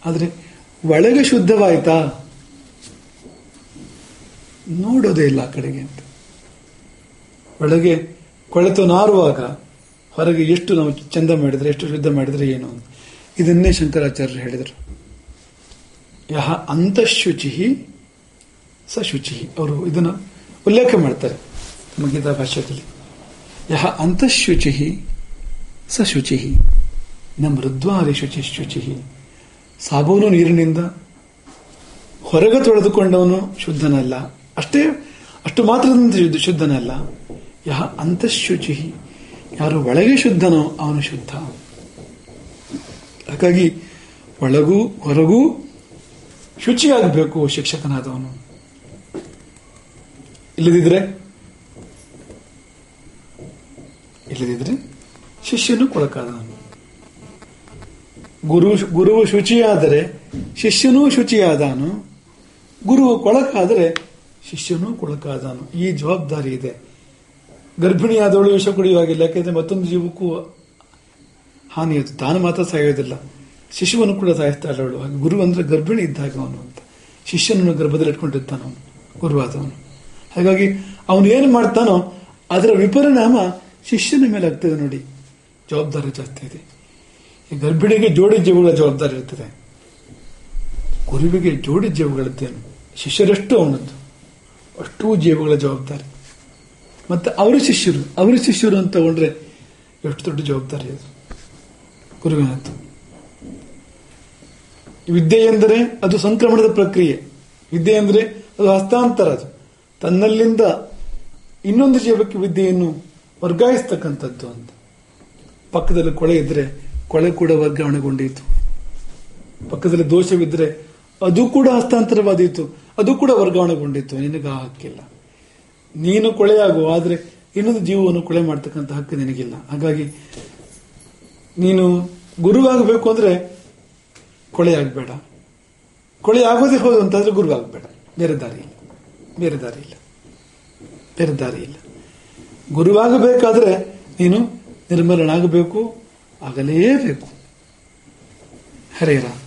ಆದರೆ ಒಳಗೆ ಶುದ್ಧವಾಯ್ತಾ? ನೋಡೋದೇ ಇಲ್ಲ ಆ ಕಡೆಗೆ ಅಂತ. ಒಳಗೆ ಕೊಳೆತು ನಾರುವಾಗ ಹೊರಗೆ ಎಷ್ಟು ನಾವು ಚಂದ ಮಾಡಿದ್ರೆ, ಎಷ್ಟು ಶುದ್ಧ ಮಾಡಿದ್ರೆ ಏನು ಅಂತ. ಇದನ್ನೇ ಶಂಕರಾಚಾರ್ಯರು ಹೇಳಿದರು. ಯಹ ಅಂತಃಶುಚಿಹಿ ಸ ಶುಚಿಹಿ ಅವರು ಇದನ್ನು ಉಲ್ಲೇಖ ಮಾಡ್ತಾರೆ ನಮ್ಮ ಗೀತಾ ಭಾಷೆಯಲ್ಲಿ ಯಹ ಅಂತಃಶುಚಿಹಿ ಸ ಶುಚಿಹಿ ನಮ್ಮ ಶುಚಿ ಶುಚಿ ಸಾಬೂನು ನೀರಿನಿಂದ ಹೊರಗೆ ತೊಳೆದುಕೊಂಡವನು ಶುದ್ಧನಲ್ಲ. ಅಷ್ಟೇ, ಅಷ್ಟು ಮಾತ್ರದಿಂದ ಶುದ್ಧ- ಶುದ್ಧನಲ್ಲ. ಯಹ ಅಂತಃಶುಚಿ. ಯಾರು ಒಳಗೆ ಶುದ್ಧನೋ ಅವನು ಶುದ್ಧ. ಹಾಗಾಗಿ ಒಳಗೂ ಹೊರಗೂ ಶುಚಿಯಾಗಬೇಕು ಶಿಕ್ಷಕನಾದವನು. ಇಲ್ಲದಿದ್ರೆ ಇಲ್ಲದಿದ್ರೆ ಶಿಷ್ಯನು ಕೊಳಕಾದವನು. ಗುರು ಗುರುವು ಶುಚಿಯಾದರೆ ಶಿಷ್ಯನೂ ಶುಚಿಯಾದಾನು, ಗುರುವು ಕೊಳಕಾದರೆ ಶಿಷ್ಯನೂ ಕೊಳಕಾದಾನು. ಈ ಜವಾಬ್ದಾರಿ ಇದೆ. ಗರ್ಭಿಣಿಯಾದವಳು ವಿಷ ಕುಡಿಯುವಾಗಿಲ್ಲ ಯಾಕೆಂದ್ರೆ ಮತ್ತೊಂದು ಜೀವಕ್ಕೂ ಹಾನಿ ಇತ್ತು ತಾನು ಮಾತ್ರ ಸಾಯೋದಿಲ್ಲ ಶಿಶುವನ್ನು ಕೂಡ ಸಾಯಿಸ್ತಾಳೆ ಅವಳು. ಹಾಗೆ ಗುರು ಅಂದ್ರೆ ಗರ್ಭಿಣಿ ಇದ್ದಾಗ ಅವನು ಅಂತ. ಶಿಷ್ಯನನ್ನು ಗರ್ಭದಲ್ಲಿ ಇಟ್ಕೊಂಡಿರ್ತಾನ ಅವನು, ಗುರುವಾದವನು. ಹಾಗಾಗಿ ಅವನು ಏನು ಮಾಡ್ತಾನೋ ಅದರ ವಿಪರಿಣಾಮ ಶಿಷ್ಯನ ಮೇಲೆ ಆಗ್ತದೆ ನೋಡಿ. ಜವಾಬ್ದಾರಿ ಜಾಸ್ತಿ ಇದೆ. ಗರ್ಭಿಣಿಗೆ ಜೋಡಿ ಜೀವಗಳ ಜವಾಬ್ದಾರಿ ಇರ್ತದೆ. ಗುರುವಿಗೆ ಜೋಡಿ ಜೀವಗಳಿದ್ದೇನು ಶಿಷ್ಯರಷ್ಟು ಅವನದ್ದು. ಅಷ್ಟೂ ಜೀವಗಳ ಜವಾಬ್ದಾರಿ. ಮತ್ತೆ ಅವರ ಶಿಷ್ಯರು ಅವರ ಶಿಷ್ಯರು ಅಂತ ತಗೊಂಡ್ರೆ ಎಷ್ಟು ದೊಡ್ಡ ಜವಾಬ್ದಾರಿ ಅದು? ಗುರುವಿನದ್ದು ವಿದ್ಯೆ ಎಂದರೆ ಅದು ಸಂಕ್ರಮಣದ ಪ್ರಕ್ರಿಯೆ. ವಿದ್ಯೆ ಎಂದರೆ ಅದು ಹಸ್ತಾಂತರ ಅದು. ತನ್ನಲ್ಲಿಂದ ಇನ್ನೊಂದು ಜೀವಕ್ಕೆ ವಿದ್ಯೆಯನ್ನು ವರ್ಗಾಯಿಸ್ತಕ್ಕಂಥದ್ದು ಅಂತ. ಪಕ್ಕದಲ್ಲಿ ಕೊಳೆ ಇದ್ರೆ ಕೊಳೆ ಕೂಡ ವರ್ಗಾವಣೆಗೊಂಡಿತು ಪಕ್ಕದಲ್ಲಿ ದೋಷವಿದ್ರೆ ಅದು ಕೂಡ ಹಸ್ತಾಂತರವಾದೀತು, ಅದು ಕೂಡ ವರ್ಗಾವಣೆಗೊಂಡಿತ್ತು ನಿನಗೆ ಹಕ್ಕಿಲ್ಲ ನೀನು ಕೊಳೆಯಾಗುವ ಆದರೆ ಇನ್ನೊಂದು ಜೀವವನ್ನು ಕೊಳೆ ಮಾಡ್ತಕ್ಕಂಥ ಹಕ್ಕು ನಿನಗಿಲ್ಲ. ಹಾಗಾಗಿ ನೀನು ಗುರುವಾಗಬೇಕು ಅಂದ್ರೆ ಕೊಳೆ ಆಗಬೇಡ. ಕೊಳೆ ಆಗೋದೇ ಹೌದು ಅಂತಂದ್ರೆ ಗುರುವಾಗಬೇಡ. ಬೇರೆ ದಾರಿ ಇಲ್ಲ. ಬೇರೆ ದಾರಿ ಇಲ್ಲ. ಬೇರೆ ದಾರಿ ಇಲ್ಲ. ಗುರುವಾಗಬೇಕಾದ್ರೆ ನೀನು ನಿರ್ಮಲನಾಗಬೇಕು अगले देखो हरे राम